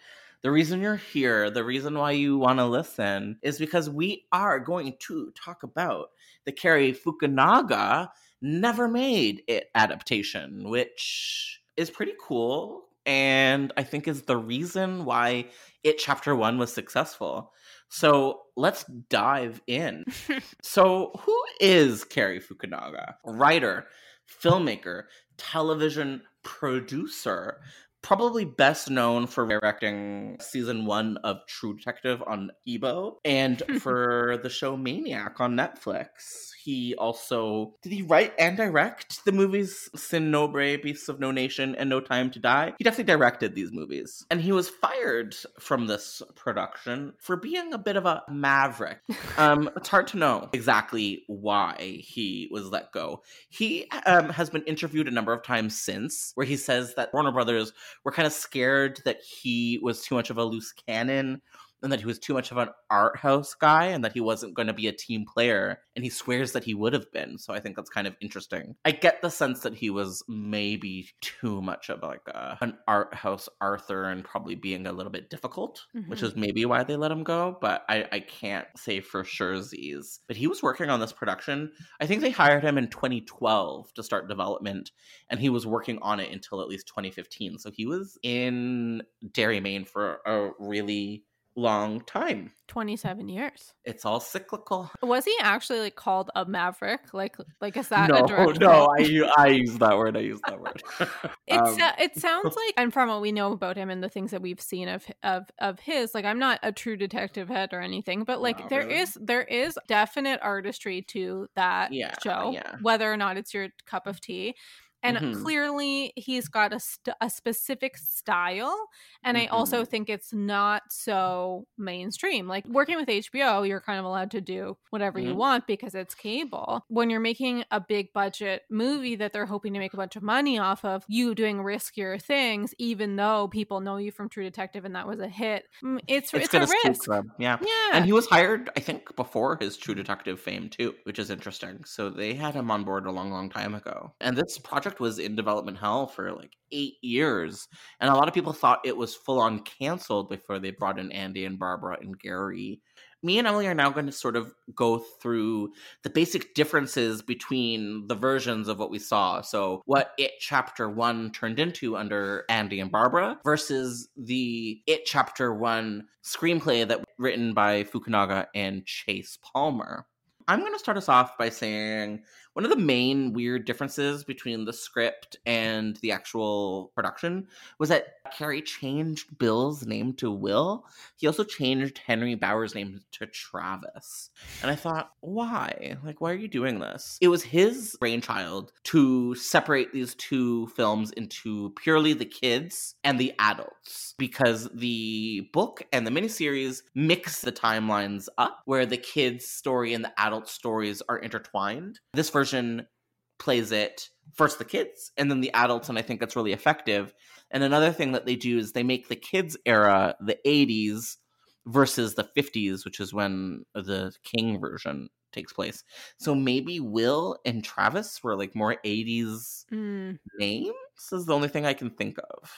The reason you're here, the reason why you want to listen, is because we are going to talk about the Cary Fukunaga never made it adaptation, which is pretty cool. And I think is the reason why it chapter one was successful. So let's dive in. [laughs] So, who is Cary Fukunaga? Writer, filmmaker, television producer, probably best known for directing season one of True Detective on HBO and [laughs] for the show Maniac on Netflix. He also did he write and direct the movies Sin Nombre, Beasts of No Nation, and No Time to Die. He definitely directed these movies, and he was fired from this production for being a bit of a maverick. [laughs] Um, it's hard to know exactly why he was let go. He um, has been interviewed a number of times since, where he says that Warner Brothers were kind of scared that he was too much of a loose cannon and that he was too much of an art house guy and that he wasn't going to be a team player and he swears that he would have been. So i think that's kind of interesting. I get the sense that he was maybe too much of like a, an art house auteur and probably being a little bit difficult which Mhm. is maybe why they let him go but i, I can't say for sure z's. But he was working on this production. I think they hired him in 2012 to start development and he was working on it until at least 2015 so he was in Derry maine for a really long time 27 years. it's all cyclical Was he actually like called a maverick? Like, like is that no [laughs] no i i use that word i use that word [laughs] [laughs] It, Um, it sounds like, and from what we know about him and the things that we've seen of of of his, like I'm not a true detective head or anything, but like there really? is there is definite artistry to that Yeah, show, yeah. whether or not it's your cup of tea. And Mhm. clearly he's got a, st- a specific style and i also think it's not so mainstream like working with hbo you're kind of allowed to do whatever you Mhm. want because it's cable when you're making a big budget movie that they're hoping to make a bunch of money off of you doing riskier things even though people know you from true detective and that was a hit mm, it's it's, a spook risk them, Yeah. yeah And he was hired, I think, before his True Detective fame too, which is interesting. So they had him on board a long, long time ago. And this project was in development hell for like eight years. And a lot of people thought it was full on canceled before they brought in Andy and Barbara and Gary. Me and Emily are now going to sort of go through the basic differences between the versions of what we saw. So, what It Chapter 1 turned into under Andy and Barbara versus the It Chapter 1 screenplay that written by Fukunaga and Chase Palmer. I'm going to start us off by saying one of the main weird differences between the script and the actual production was that Cary changed Bill's name to Will. He also changed Henry Bowers' name to Travis. And I thought, why? Like, why are you doing this? It was his brainchild to separate these two films into purely the kids and the adults because the book and the miniseries mix the timelines up where the kids' story and the adult stories are intertwined. This version plays it first the kids and then the adults, and I think that's really effective. And another thing that they do is they make the kids' era the 80s versus the 50s, which is when the King version takes place. So maybe Will and Travis were like more 80s Mm, names, is the only thing I can think of.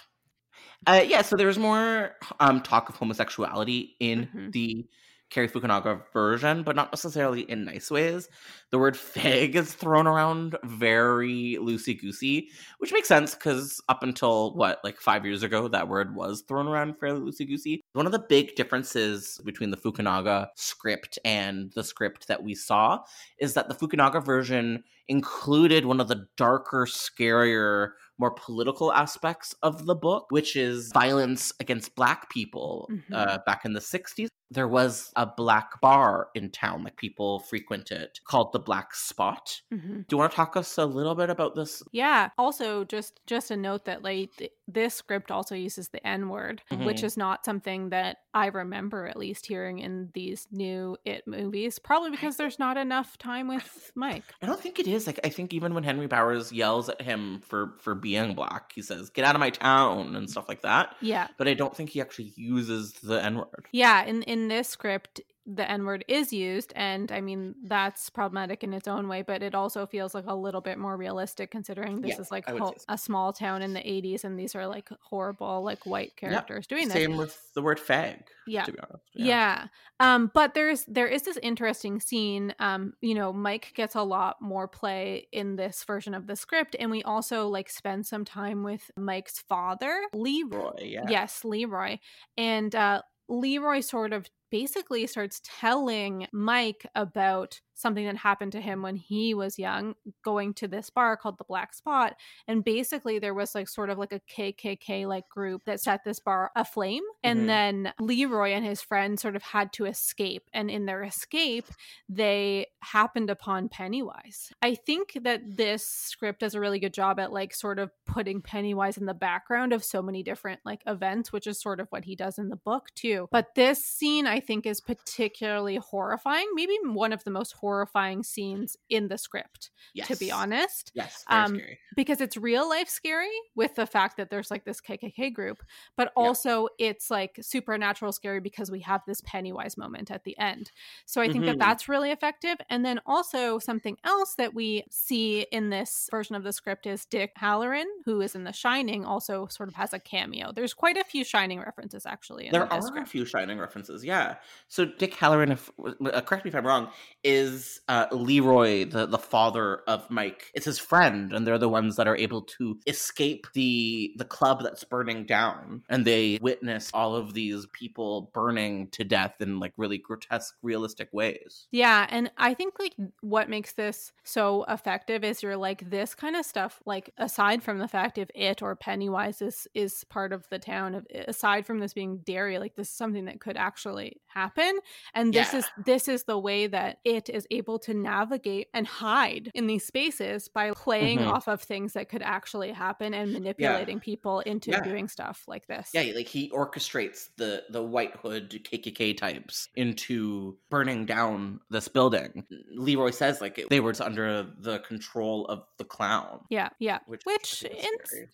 Uh, yeah, so there was more um, talk of homosexuality in Mhm. the Cary Fukunaga version, but not necessarily in nice ways. The word fag is thrown around very loosey goosey, which makes sense because up until what, like five years ago, that word was thrown around fairly loosey goosey. One of the big differences between the Fukunaga script and the script that we saw is that the Fukunaga version included one of the darker, scarier, more political aspects of the book, which is violence against black people. Mhm. Uh, back in the 60s, there was a black bar in town, like people frequent it, called the Black Spot. mhm. Do you want to talk us a little bit about this? Yeah. Also, just just a note that like th- this script also uses the N word, which Mhm. is not something that I remember at least hearing in these new It movies. Probably because there's not enough time with Mike. I don't think it is. Like I think even when Henry Bowers yells at him for for being black, he says, "Get out of my town" and stuff like that. Yeah. But I don't think he actually uses the N word. Yeah. In in this script, the N word is used, and I mean that's problematic in its own way, but it also feels like a little bit more realistic considering this Yeah, is like ho- so. a small town in the '80s, and these are like horrible like white characters doing this. Same with the word fag. Yeah. To be honest. Yeah. Um, but there's there is this interesting scene. Um, you know, Mike gets a lot more play in this version of the script, and we also like spend some time with Mike's father, Leroy. Yeah. Yes, Leroy. And uh Leroy sort of basically starts telling Mike about something that happened to him when he was young, going to this bar called the Black Spot. And basically, there was like sort of like a KKK like group that set this bar aflame. And Mhm. then Leroy and his friends sort of had to escape. And in their escape, they happened upon Pennywise. I think that this script does a really good job at like sort of putting Pennywise in the background of so many different like events, which is sort of what he does in the book too. But this scene I think is particularly horrifying, maybe one of the most horrifying scenes in the script, Yes. to be honest Yes. Very Um, scary. because it's real life scary with the fact that there's like this KKK group, but also it's like supernatural scary because we have this Pennywise moment at the end. So I think that Mhm. that's really effective. And then also something else that we see in this version of the script is Dick Hallorann, who is in The Shining, also sort of has a cameo. There's quite a few Shining references actually in There this are a few Shining references, yeah. So Dick Hallorann, if, uh, correct me if I'm wrong, is uh, Leroy, the, the father of Mike. It's his friend, and they're the ones that are able to escape the the club that's burning down, and they witness all of these people burning to death in like really grotesque, realistic ways. Yeah, and I think like what makes this so effective is you're like this kind of stuff like aside from the fact if it or Pennywise is is part of the town of aside from this being Derry, like this is something that could actually happen and this Yeah. is this is the way that it is is able to navigate and hide in these spaces by playing Mhm. off of things that could actually happen and manipulating people into Yeah. doing stuff like this. Yeah, like he orchestrates the the White Hood KKK types into burning down this building. Leroy says like they were under the control of the clown. Yeah, yeah. Which- Which, in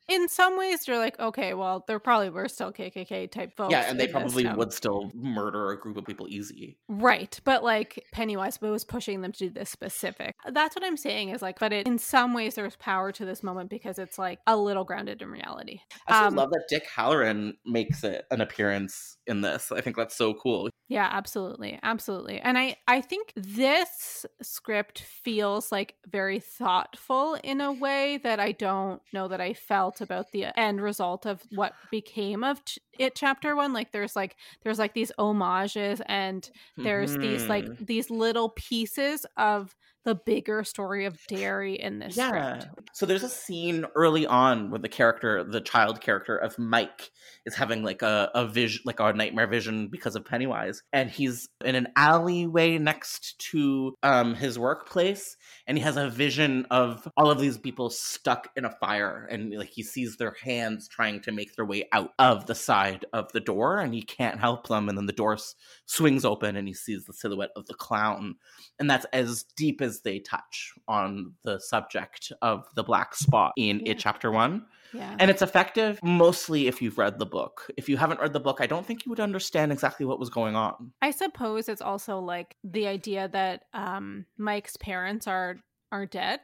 in some ways you're like, okay, well, there probably were still KKK type folks. yeah, and they probably would still murder a group of people easy. Right, but like Pennywise was pushing them to do this specific. That's what I'm saying is like, but it, in some ways there's power to this moment because it's like a little grounded in reality. I Um, love that Dick Hallorann makes it an appearance in this. I think that's so cool. Yeah, absolutely. Absolutely. And I I think this script feels like very thoughtful in a way that I don't know that I felt about the end result of what became of ch- it chapter 1 like there's like there's like these homages and there's these like these little pieces of the bigger story of Derry in this yeah. script. So there's a scene early on where the character, the child character of Mike, is having like a, a vision, like a nightmare vision because of Pennywise, and he's in an alleyway next to um, his workplace, and he has a vision of all of these people stuck in a fire, and like he sees their hands trying to make their way out of the side of the door, and he can't help them, and then the door swings open, and he sees the silhouette of the clown and that's as deep as they touch on the subject of the black spot in Yeah. it chapter one. Yeah. and it's effective mostly if you've read the book. If you haven't read the book i don't think you would understand exactly what was going on. I suppose it's also like the idea that um Mike's parents are are dead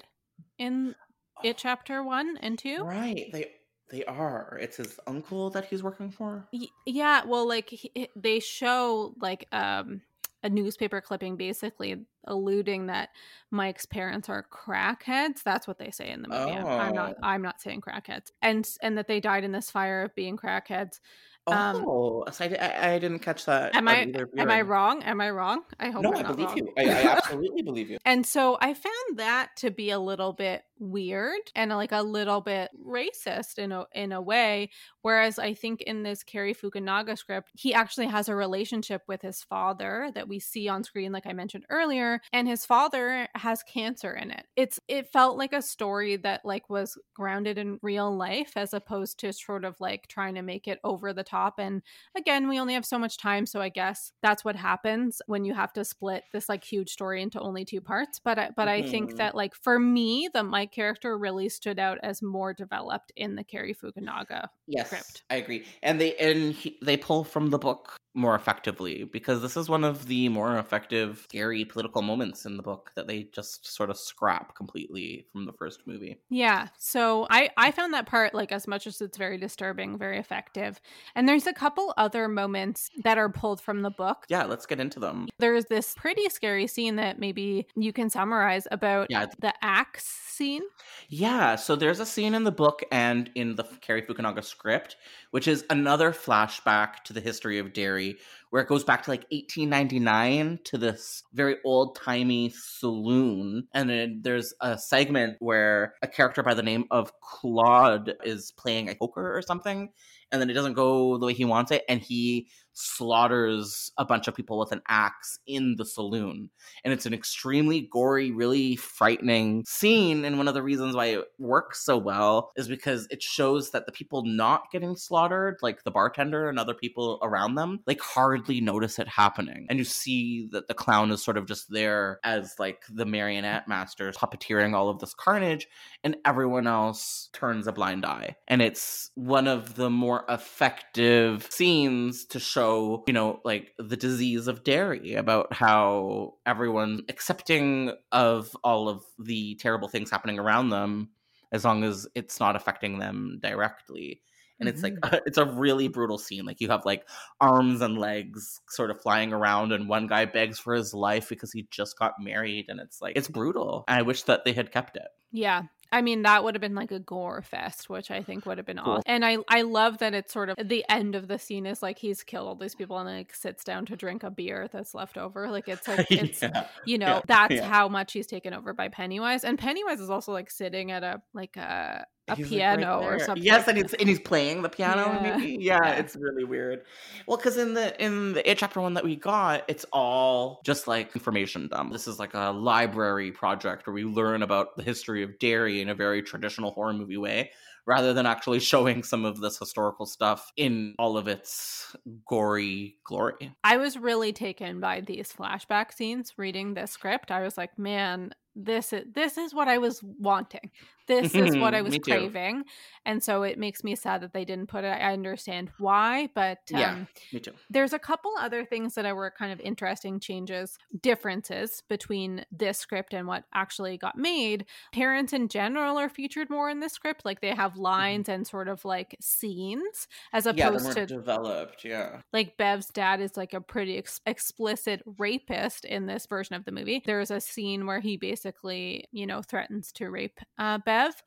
in it chapter 1 and 2. right. They they are. It's his uncle that he's working for? Yeah, well like he, they show like um a newspaper clipping basically alluding that Mike's parents are crackheads. That's what they say in the movie. I'm, I'm not Oh. I'm not saying crackheads. And and that they died in this fire of being crackheads. Um, oh so I, I, I didn't catch that Am I am I wrong? Am I wrong? I hope no not believe wrong. you I, I absolutely believe you [laughs] And so I found that to be a little bit weird and like a little bit racist in a in a way. Whereas I think in this Cary Fukunaga script, he actually has a relationship with his father that we see on screen, like I mentioned earlier, and his father has cancer in it. It's it felt like a story that like was grounded in real life as opposed to sort of like trying to make it over the top. And again, we only have so much time, so I guess that's what happens when you have to split this like huge story into only two parts. But I, but I think Mhm. that like for me, the Mike character really stood out as more developed in the Cary Fukunaga. Yes, script. I agree, and they and he, they pull from the book more effectively because this is one of the more effective, scary political moments in the book that they just sort of scrap completely from the first movie. Yeah. So I I found that part like as much as it's very disturbing, very effective. And there's a couple other moments that are pulled from the book. Yeah, let's get into them. There's this pretty scary scene that maybe you can summarize about Yeah. the axe scene. Yeah, so there's a scene in the book and in the Cary Fukunaga script, which is another flashback to the history of Derry, where it goes back to like 1899 to this very old timey saloon. And then there's a segment where a character by the name of Claude is playing a poker or something, and then it doesn't go the way he wants it, and he slaughters a bunch of people with an axe in the saloon and it's an extremely gory, really frightening scene. And one of the reasons why it works so well is because it shows that the people not getting slaughtered, like the bartender and other people around them, like hardly notice it happening. And you see that the clown is sort of just there as like the marionette master puppeteering all of this carnage, and everyone else turns a blind eye. And it's one of the more effective scenes to show, you know, like the disease of Derry about how everyone accepting of all of the terrible things happening around them as long as it's not affecting them directly. And it's like mm. [laughs] it's a really brutal scene. Like you have like arms and legs sort of flying around, and one guy begs for his life because he just got married, and it's like it's brutal. And I wish that they had kept it. Yeah. I mean, that would have been like a gore fest, which I think would have been cool. awesome. And I, I love that it's sort of the end of the scene is like he's killed all these people and like sits down to drink a beer that's left over. Like it's like [laughs] it's yeah. you know, yeah. that's yeah. how much he's taken over by Pennywise. And Pennywise is also like sitting at a like a a he's piano like right or something. Yes, and he's and he's playing the piano. Yeah, yeah, yeah. it's really weird. Well, because in the in the it chapter one that we got, it's all just like information dump. This is like a library project where we learn about the history of Derry in a very traditional horror movie way, rather than actually [laughs] showing some of this historical stuff in all of its gory glory. I was really taken by these flashback scenes reading the script. I was like, man, this is this is what I was wanting. This is what I was craving. And so it makes me sad that they didn't put it. I understand why, but um, yeah, me too. There's a couple other things that were kind of interesting changes, differences between this script and what actually got made. Parents in general are featured more in this script, like they have mm-hmm. lines mm-hmm. and sort of like scenes as opposed yeah, to developed. Yeah, like Bev's dad is like a pretty ex- explicit rapist in this version of the movie. There's a scene where he basically, you know, threatens to rape uh, Bev Bev,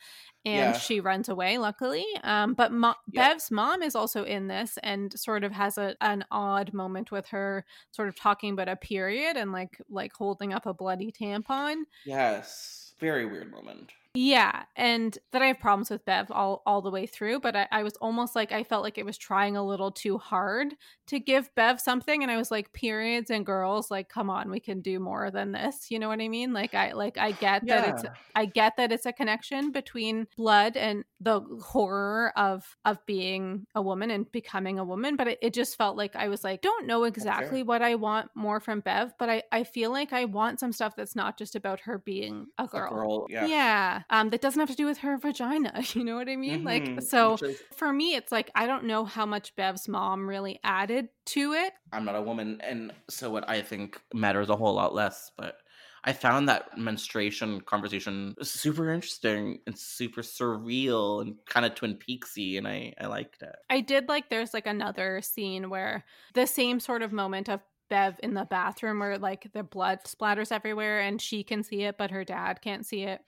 and yeah. she runs away. Luckily, um, but Mo- yeah. Bev's mom is also in this and sort of has a an odd moment with her, sort of talking about a period and like like holding up a bloody tampon. Yes, very weird moment. Yeah, and that I have problems with Bev all all the way through, but I, I, was almost like I felt like it was trying a little too hard to give Bev something, and I was like, periods and girls, like, come on, we can do more than this. You know what I mean? Like, I like I get yeah. that it's I get that it's a connection between blood and the horror of of being a woman and becoming a woman, but it, it just felt like I was like, don't know exactly what I want more from Bev, but I I feel like I want some stuff that's not just about her being mm, a girl. A girl yeah. yeah um, that doesn't have to do with her vagina. [laughs] You know what I mean? Mm-hmm. Like, so for me, it's like I don't know how much Bev's mom really added to it. I'm not a woman, and so what I think matters a whole lot less, but. I found that menstruation conversation super interesting and super surreal and kind of Twin Peaksy, and I I liked it. I did like. There's like another scene where the same sort of moment of Bev in the bathroom where like the blood splatters everywhere and she can see it, but her dad can't see it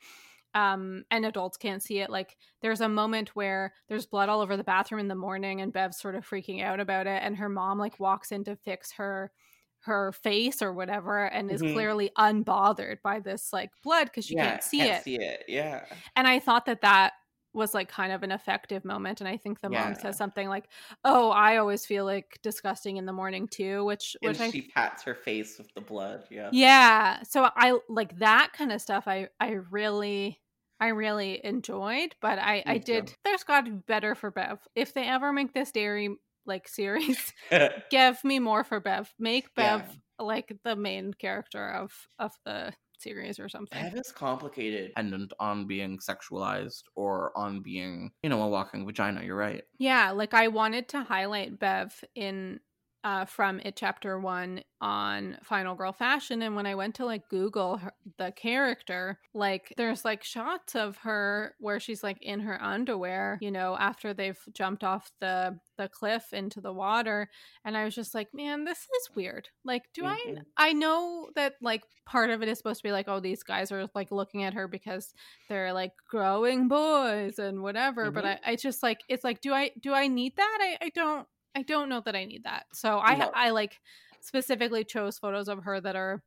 um and adults can't see it like there's a moment where there's blood all over the bathroom in the morning and bev's sort of freaking out about it and her mom like walks in to fix her her face or whatever and is mm-hmm. clearly unbothered by this like blood because she yeah, can't see can't it see it yeah and i thought that that was like kind of an effective moment and i think the yeah. mom says something like oh i always feel like disgusting in the morning too which and which she I, pats her face with the blood yeah yeah so i like that kind of stuff i i really i really enjoyed but i Me i did too. there's got to be better for bev if they ever make this Derry like series [laughs] give me more for bev make bev yeah. like the main character of of the series or something. That is complicated, dependent on being sexualized or on being, you know, a walking vagina. You're right. Yeah, like I wanted to highlight Bev in uh, from it chapter one on Final Girl Fashion. And when I went to like Google her, the character, like there's like shots of her where she's like in her underwear, you know, after they've jumped off the the cliff into the water. And I was just like, man, this is weird. Like, do mm-hmm. I I know that like part of it is supposed to be like, oh, these guys are like looking at her because they're like growing boys and whatever. Mm-hmm. But I, I just like it's like, do I do I need that? I, I don't I don't know that I need that. So I no. I like specifically chose photos of her that are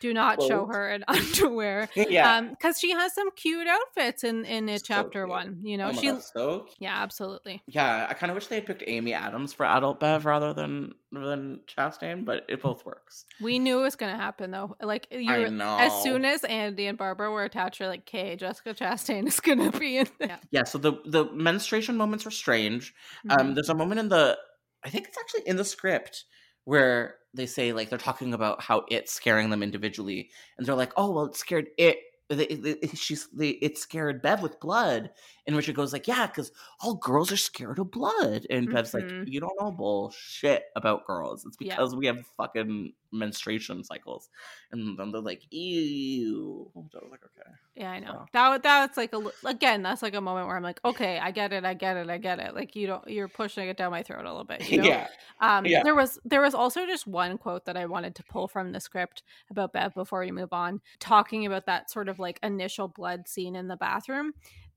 do not Clothes. show her in [laughs] underwear. [laughs] yeah, um, because she has some cute outfits in in it, chapter one. You know, oh she so yeah, absolutely. Yeah, I kind of wish they had picked Amy Adams for adult Bev rather than than Chastain, but it both works. We knew it was gonna happen though. Like you, know. as soon as Andy and Barbara were attached, you're like, "Okay, Jessica Chastain is gonna be in [laughs] there." Yeah. So the the menstruation moments were strange. Um, mm-hmm. Um, there's a moment in the I think it's actually in the script where they say like they're talking about how it's scaring them individually, and they're like, "Oh, well, it scared it." she's it scared Bev with blood, and Richard goes like, "Yeah, because all girls are scared of blood." And mm-hmm. Bev's like, mm-hmm. "You don't know bullshit about girls. It's because yeah. we have fucking menstruation cycles, and then they're like, "Ew." So I was like, "Okay." Yeah, I know. Wow. That that's like a again, that's like a moment where I'm like, okay, I get it, I get it, I get it. Like you don't, you're pushing it down my throat a little bit. [laughs] You know? Yeah, Um, Yeah. there was there was also just one quote that I wanted to pull from the script about Bev before we move on, talking about that sort of like initial blood scene in the bathroom.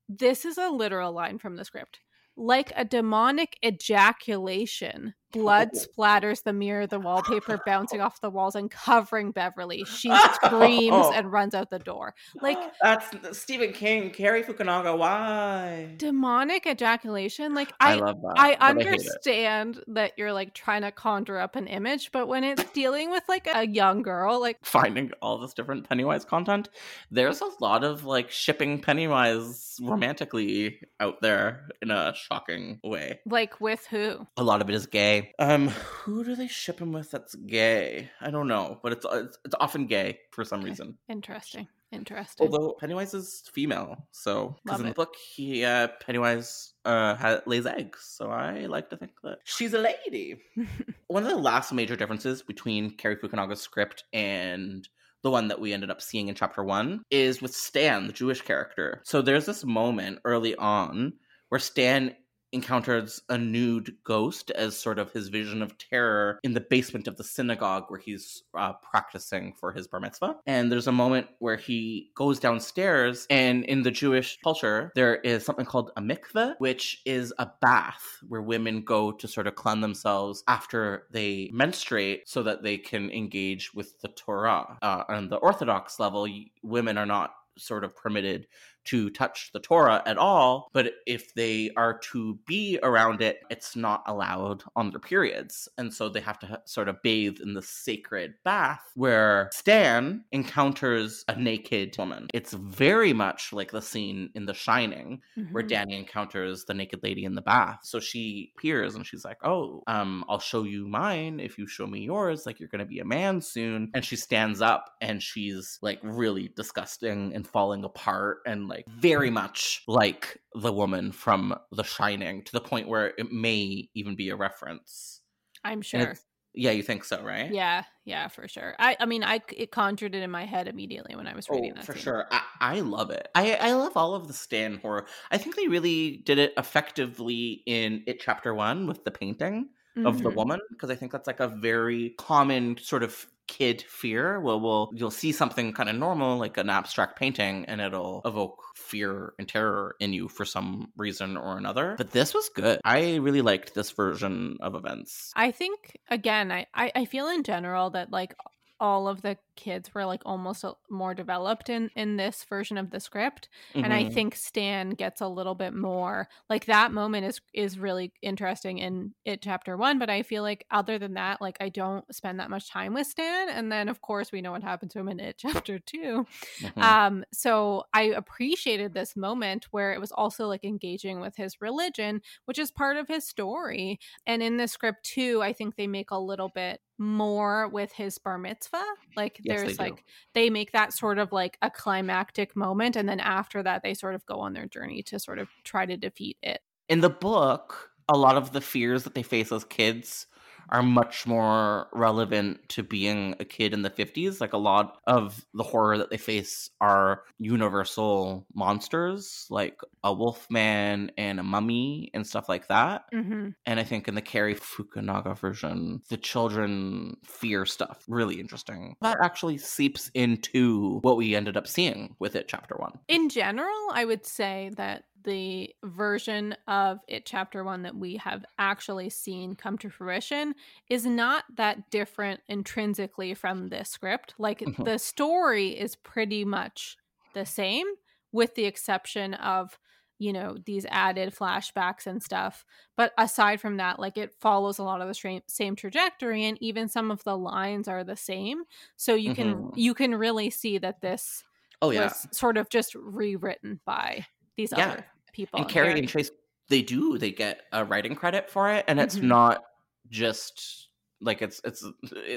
This is a literal line from the script. Like a demonic ejaculation, blood [laughs] splatters the mirror, the wallpaper [laughs] bouncing off the walls and covering Beverly. She [laughs] screams and runs out the door. Like [gasps] that's Stephen King, Cary Fukunaga. Why? demonic ejaculation. Like I, I, that. I but hate it. understand that you're like trying to conjure up an image, but when it's dealing with like a young girl, like finding all this different Pennywise content. There's a lot of like shipping Pennywise romantically out there in a shocking way. like with who? A lot of it is gay. Um, who do they ship him with that's gay? I don't know, but it's it's, it's often gay for some Okay. reason. Interesting. Interesting. Although Pennywise is female, so because in the book he uh, Pennywise uh ha- lays eggs, so I like to think that she's a lady. [laughs] one of the last major differences between Cary Fukunaga's script and the one that we ended up seeing in chapter one is with Stan, the Jewish character. So there's this moment early on where Stan encounters a nude ghost as sort of his vision of terror in the basement of the synagogue where he's uh, practicing for his bar mitzvah. And there's a moment where he goes downstairs, and in the Jewish culture, there is something called a mikveh, which is a bath where women go to sort of cleanse themselves after they menstruate so that they can engage with the Torah. Uh, on the Orthodox level, women are not sort of permitted to touch the Torah at all, but if they are to be around it, it's not allowed on their periods. And so they have to sort of bathe in the sacred bath where Stan encounters a naked woman. It's very much like the scene in The Shining where Mhm. Danny encounters the naked lady in the bath. So she appears and she's like, "Oh, um, I'll show you mine if you show me yours. Like you're gonna be a man soon." And she stands up and she's like really disgusting and falling apart and like very much like the woman from The Shining to the point where it may even be a reference. I'm sure. yeah, you think so, right? Yeah, yeah, for sure. I, I mean, I it conjured it in my head immediately when I was reading Oh, that. for scene. sure. I, I love it. I, I love all of the Stan horror. I think they really did it effectively in It Chapter One with the painting of the Mhm. woman because I think that's like a very common sort of kid fear. Well, well, you'll see something kind of normal like an abstract painting, and it'll evoke fear and terror in you for some reason or another. But this was good. I really liked this version of events. I think again, I, I I feel in general that like all of the kids were like almost a- more developed in in this version of the script and i Mhm. think stan gets a little bit more like that moment is is really interesting in it chapter one but i feel like other than that like i don't spend that much time with stan and then of course we know what happened to him in it [laughs] chapter two Mhm. um so i appreciated this moment where it was also like engaging with his religion which is part of his story and in the script too i think they make a little bit more with his bar mitzvah like Yes, there's they do. like they make that sort of like a climactic moment and then after that they sort of go on their journey to sort of try to defeat it in the book, a lot of the fears that they face as kids are much more relevant to being a kid in the 50s. Like a lot of the horror that they face are universal monsters, like a wolfman and a mummy and stuff like that. mm-hmm. And I think in the Cary Fukunaga version, the children fear stuff. Really interesting. That actually seeps into what we ended up seeing with it, chapter one. in general i would say that the version of it chapter one that we have actually seen come to fruition is not that different intrinsically from this script like Mhm. the story is pretty much the same with the exception of you know these added flashbacks and stuff but aside from that like it follows a lot of the same, trajectory and even some of the lines are the same so you can Mhm. you can really see that this Oh, yeah. was sort of just rewritten by these Yeah. other people. and Cary and Trace, they do. They get a writing credit for it, and it's Mhm. not just like it's it's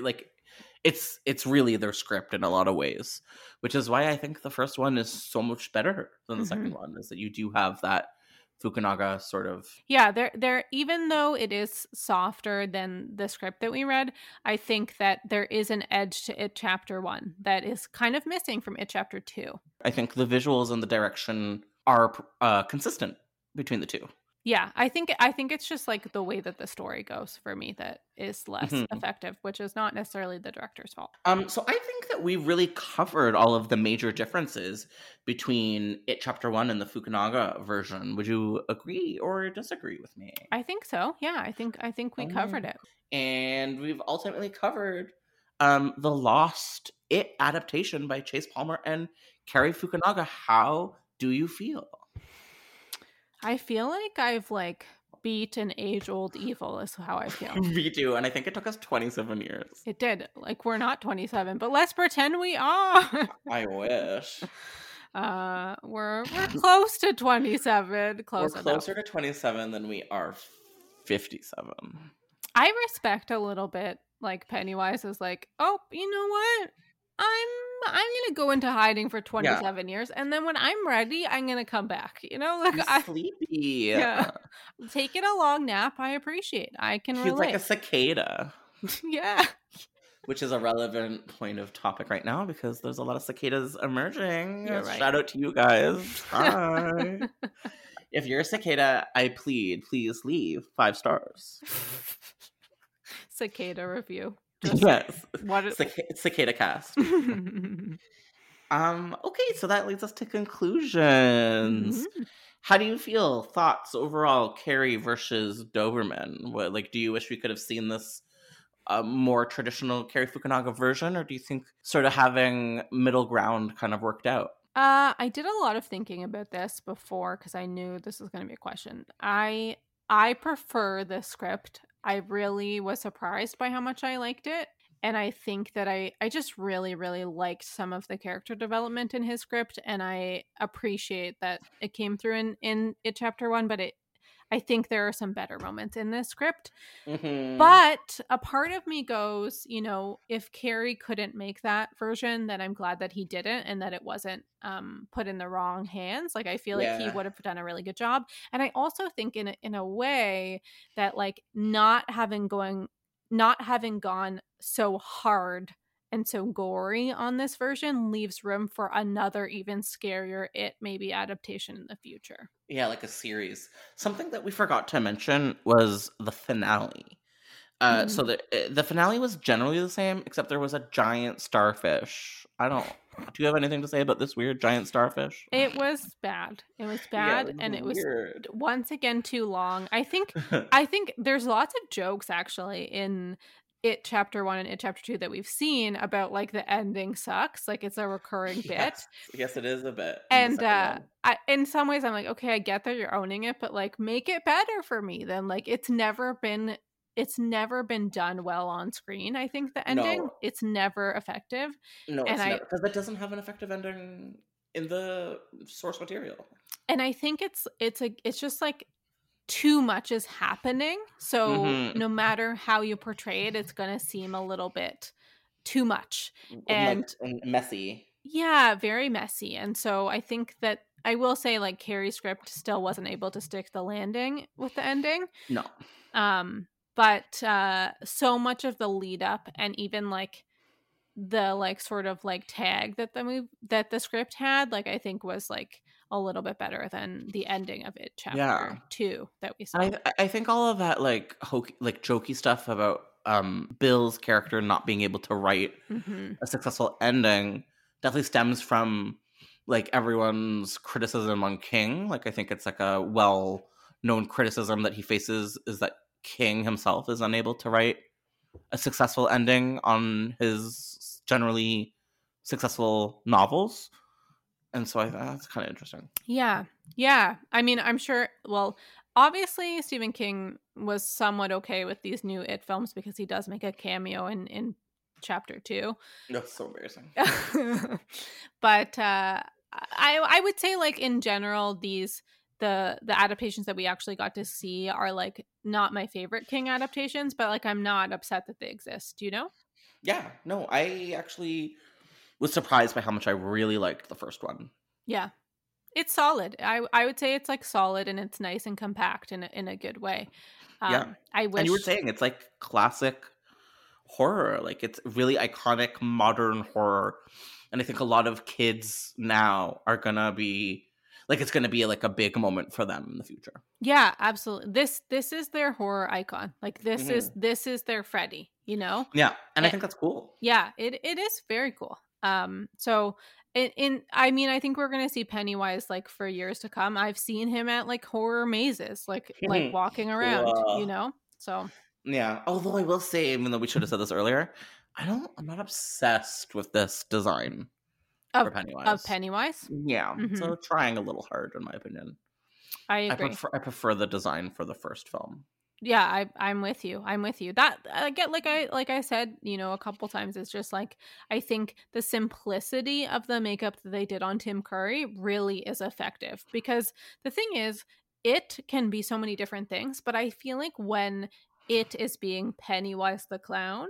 like it's it's really their script in a lot of ways, which is why I think the first one is so much better than the second Mhm. one. Is that you do have that Fukunaga sort of. Yeah, there there even though it is softer than the script that we read, I think that there is an edge to it chapter 1 that is kind of missing from it chapter 2. I think the visuals and the direction are uh, consistent between the two. Yeah, I think I think it's just like the way that the story goes for me that is less Mhm. effective, which is not necessarily the director's fault. Um, so I think that we really covered all of the major differences between it chapter one and the Fukunaga version. Would you agree or disagree with me? I think so. Yeah, I think I think we Oh. covered it. and we've ultimately covered um, the Lost It adaptation by Chase Palmer and Cary Fukunaga. How do you feel? I feel like I've like beat an age old evil is how I feel. [laughs] Me too, and I think it took us 27 years. It did. Like we're not 27, but let's pretend we are. [laughs] I wish. uh we're we're [laughs] close to 27. Close We're enough. closer to 27 than we are 57. I respect a little bit like Pennywise is like, "Oh, you know what? I'm I'm going to go into hiding for 27 years and then when I'm ready, I'm going to come back." You know, [laughs] like I sleepy. Yeah. [laughs] taking a long nap, I appreciate. I can He's relate. like a cicada, [laughs] yeah. which is a relevant point of topic right now because there's a lot of cicadas emerging. Right. Shout out to you guys. Hi. if you're a cicada, I plead, please leave five stars. Cicada review. Yes. What is Cic- cicada cast. [laughs] Um, okay, so that leads us to conclusions. Mhm. How do you feel? Thoughts overall, Cary versus Dauberman? What like do you wish we could have seen this uh, more traditional Cary Fukunaga version, or do you think sort of having middle ground kind of worked out? Uh, I did a lot of thinking about this before because I knew this was going to be a question. I I prefer the script. I really was surprised by how much I liked it, and I think that I I just really really liked some of the character development in his script, and I appreciate that it came through in in it chapter one. But it, I think there are some better moments in this script. Mhm. But a part of me goes, you know, if Cary couldn't make that version, then I'm glad that he didn't and that it wasn't um, put in the wrong hands. Like I feel like he would have done a really good job. And I also think in a, in a way that like not having going not having gone so hard and so gory on this version leaves room for another even scarier it maybe adaptation in the future. yeah, like a series. Something that we forgot to mention was the finale. Uh, So the uh, the finale was generally the same, except there was a giant starfish. I don't. Do you have anything to say about this weird giant starfish? It was bad. It was Yeah, bad and it was once again too long. I think [laughs] I think there's lots of jokes actually in it chapter 1 and it chapter 2 that we've seen about like the ending sucks, like it's a recurring [laughs] bit. Yes, it is a bit. And uh. I in some ways I'm like, okay, I get that you're owning it, but like make it better for me then. Like it's never been it's never been done well on screen. I think the ending, No. it's never effective. no, and it's I- because it doesn't have an effective ending in the source material. and i think it's it's a it's just like too much is happening so Mhm. no matter how you portray it it's going to seem a little bit too much And- and messy. yeah very messy and so i think that i will say like cary's script still wasn't able to stick the landing with the ending No. um but uh so much of the lead up and even like the like sort of like tag that the move that the script had like i think was like a little bit better than the ending of it chapter Yeah. two that we saw I I think all of that like hokey, like jokey stuff about um Bill's character not being able to write hmm a successful ending definitely stems from like everyone's criticism on King. Like I think it's like a well known criticism that he faces is that King himself is unable to write a successful ending on his generally successful novels. And so I thought that's kind of interesting. yeah. Yeah. I mean i'm sure well obviously stephen king was somewhat okay with these new it films because he does make a cameo in in chapter two. [laughs] It's so embarrassing. [laughs] but uh i i would say like in general these the the adaptations that we actually got to see are like not my favorite king adaptations but like i'm not upset that they exist Do you know? Yeah, no, I actually was surprised by how much I really liked the first one. yeah it's solid. I I would say it's like solid and it's nice and compact in a, in a good way. Um, Yeah. I wish And you were saying it's like classic horror. Like it's really iconic modern horror. And I think a lot of kids now are gonna be like it's gonna be like a big moment for them in the future. Yeah, absolutely. This this is their horror icon. Like this is Mm-hmm. this is their Freddy, you know? Yeah. And I Eh, think that's cool. Yeah, it it is very cool. Um so in, in I mean I think we're going to see Pennywise like for years to come. I've seen him at like horror mazes, like like [laughs] walking around, you know? So Yeah. Although I will say, even though we should have said this earlier, I don't I'm not obsessed with this design for of Pennywise. of Pennywise, Yeah. Mhm. So trying a little hard in my opinion. I I agree. prefer I prefer the design for the first film. Yeah i i'm with you i'm with you. That i get like i like i said you know a couple times it's just like i think the simplicity of the makeup that they did on tim curry really is effective because the thing is it can be so many different things but i feel like when it is being pennywise the clown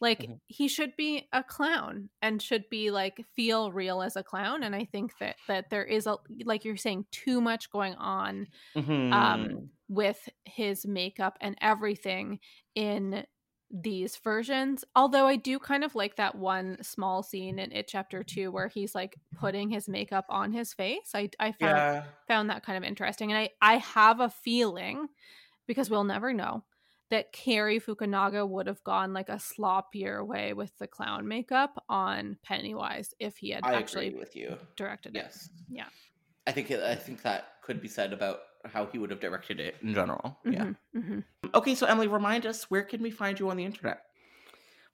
like Mhm. he should be a clown and should be like feel real as a clown and i think that that there is a like you're saying too much going on Mhm. um, with his makeup and everything in these versions. Although I do kind of like that one small scene in It Chapter Two where he's like putting his makeup on his face. I I found yeah. found that kind of interesting, and I I have a feeling because we'll never know that Cary Fukunaga would have gone like a sloppier way with the clown makeup on Pennywise if he had I actually with you. directed it. Yes. Yeah. I think I think that could be said about how he would have directed it in general. Yeah. Mhm, mhm. Okay, so Emily, remind us where can we find you on the internet?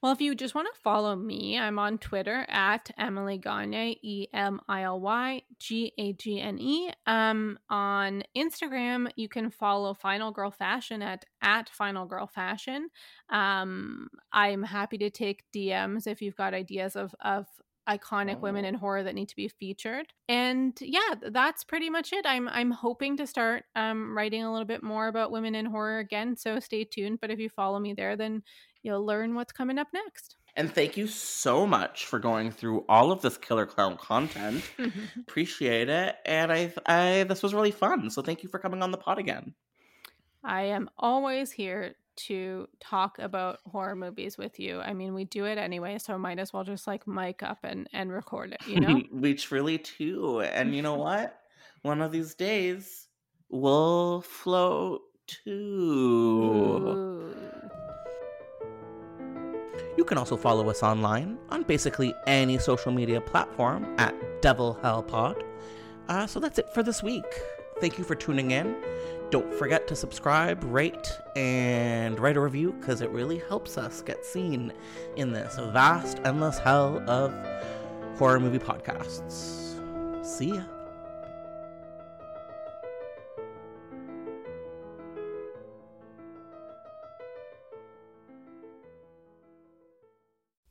Well, if you just want to follow me, I'm on Twitter at Emily Gagne, E M I L Y G A G N E. Um, on Instagram, you can follow Final Girl Fashion at at Final Girl Fashion. Um, I'm happy to take DMs if you've got ideas of of iconic women Oh. in horror that need to be featured. And yeah, that's pretty much it. I'm I'm hoping to start um writing a little bit more about women in horror again, so stay tuned. But if you follow me there, then you'll learn what's coming up next. And thank you so much for going through all of this killer clown content. [laughs] Appreciate it. And I I this was really fun. So thank you for coming on the pod again. I am always here to talk about horror movies with you. I mean, we do it anyway, so might as well just like mic up and and record it, you know? [laughs] we truly do. And you know what? One of these days we'll float too. Ooh. You can also follow us online on basically any social media platform at Devil Hell Pod. Uh, so that's it for this week. Thank you for tuning in. Don't forget to subscribe, rate, and write a review because it really helps us get seen in this vast, endless hell of horror movie podcasts. See ya.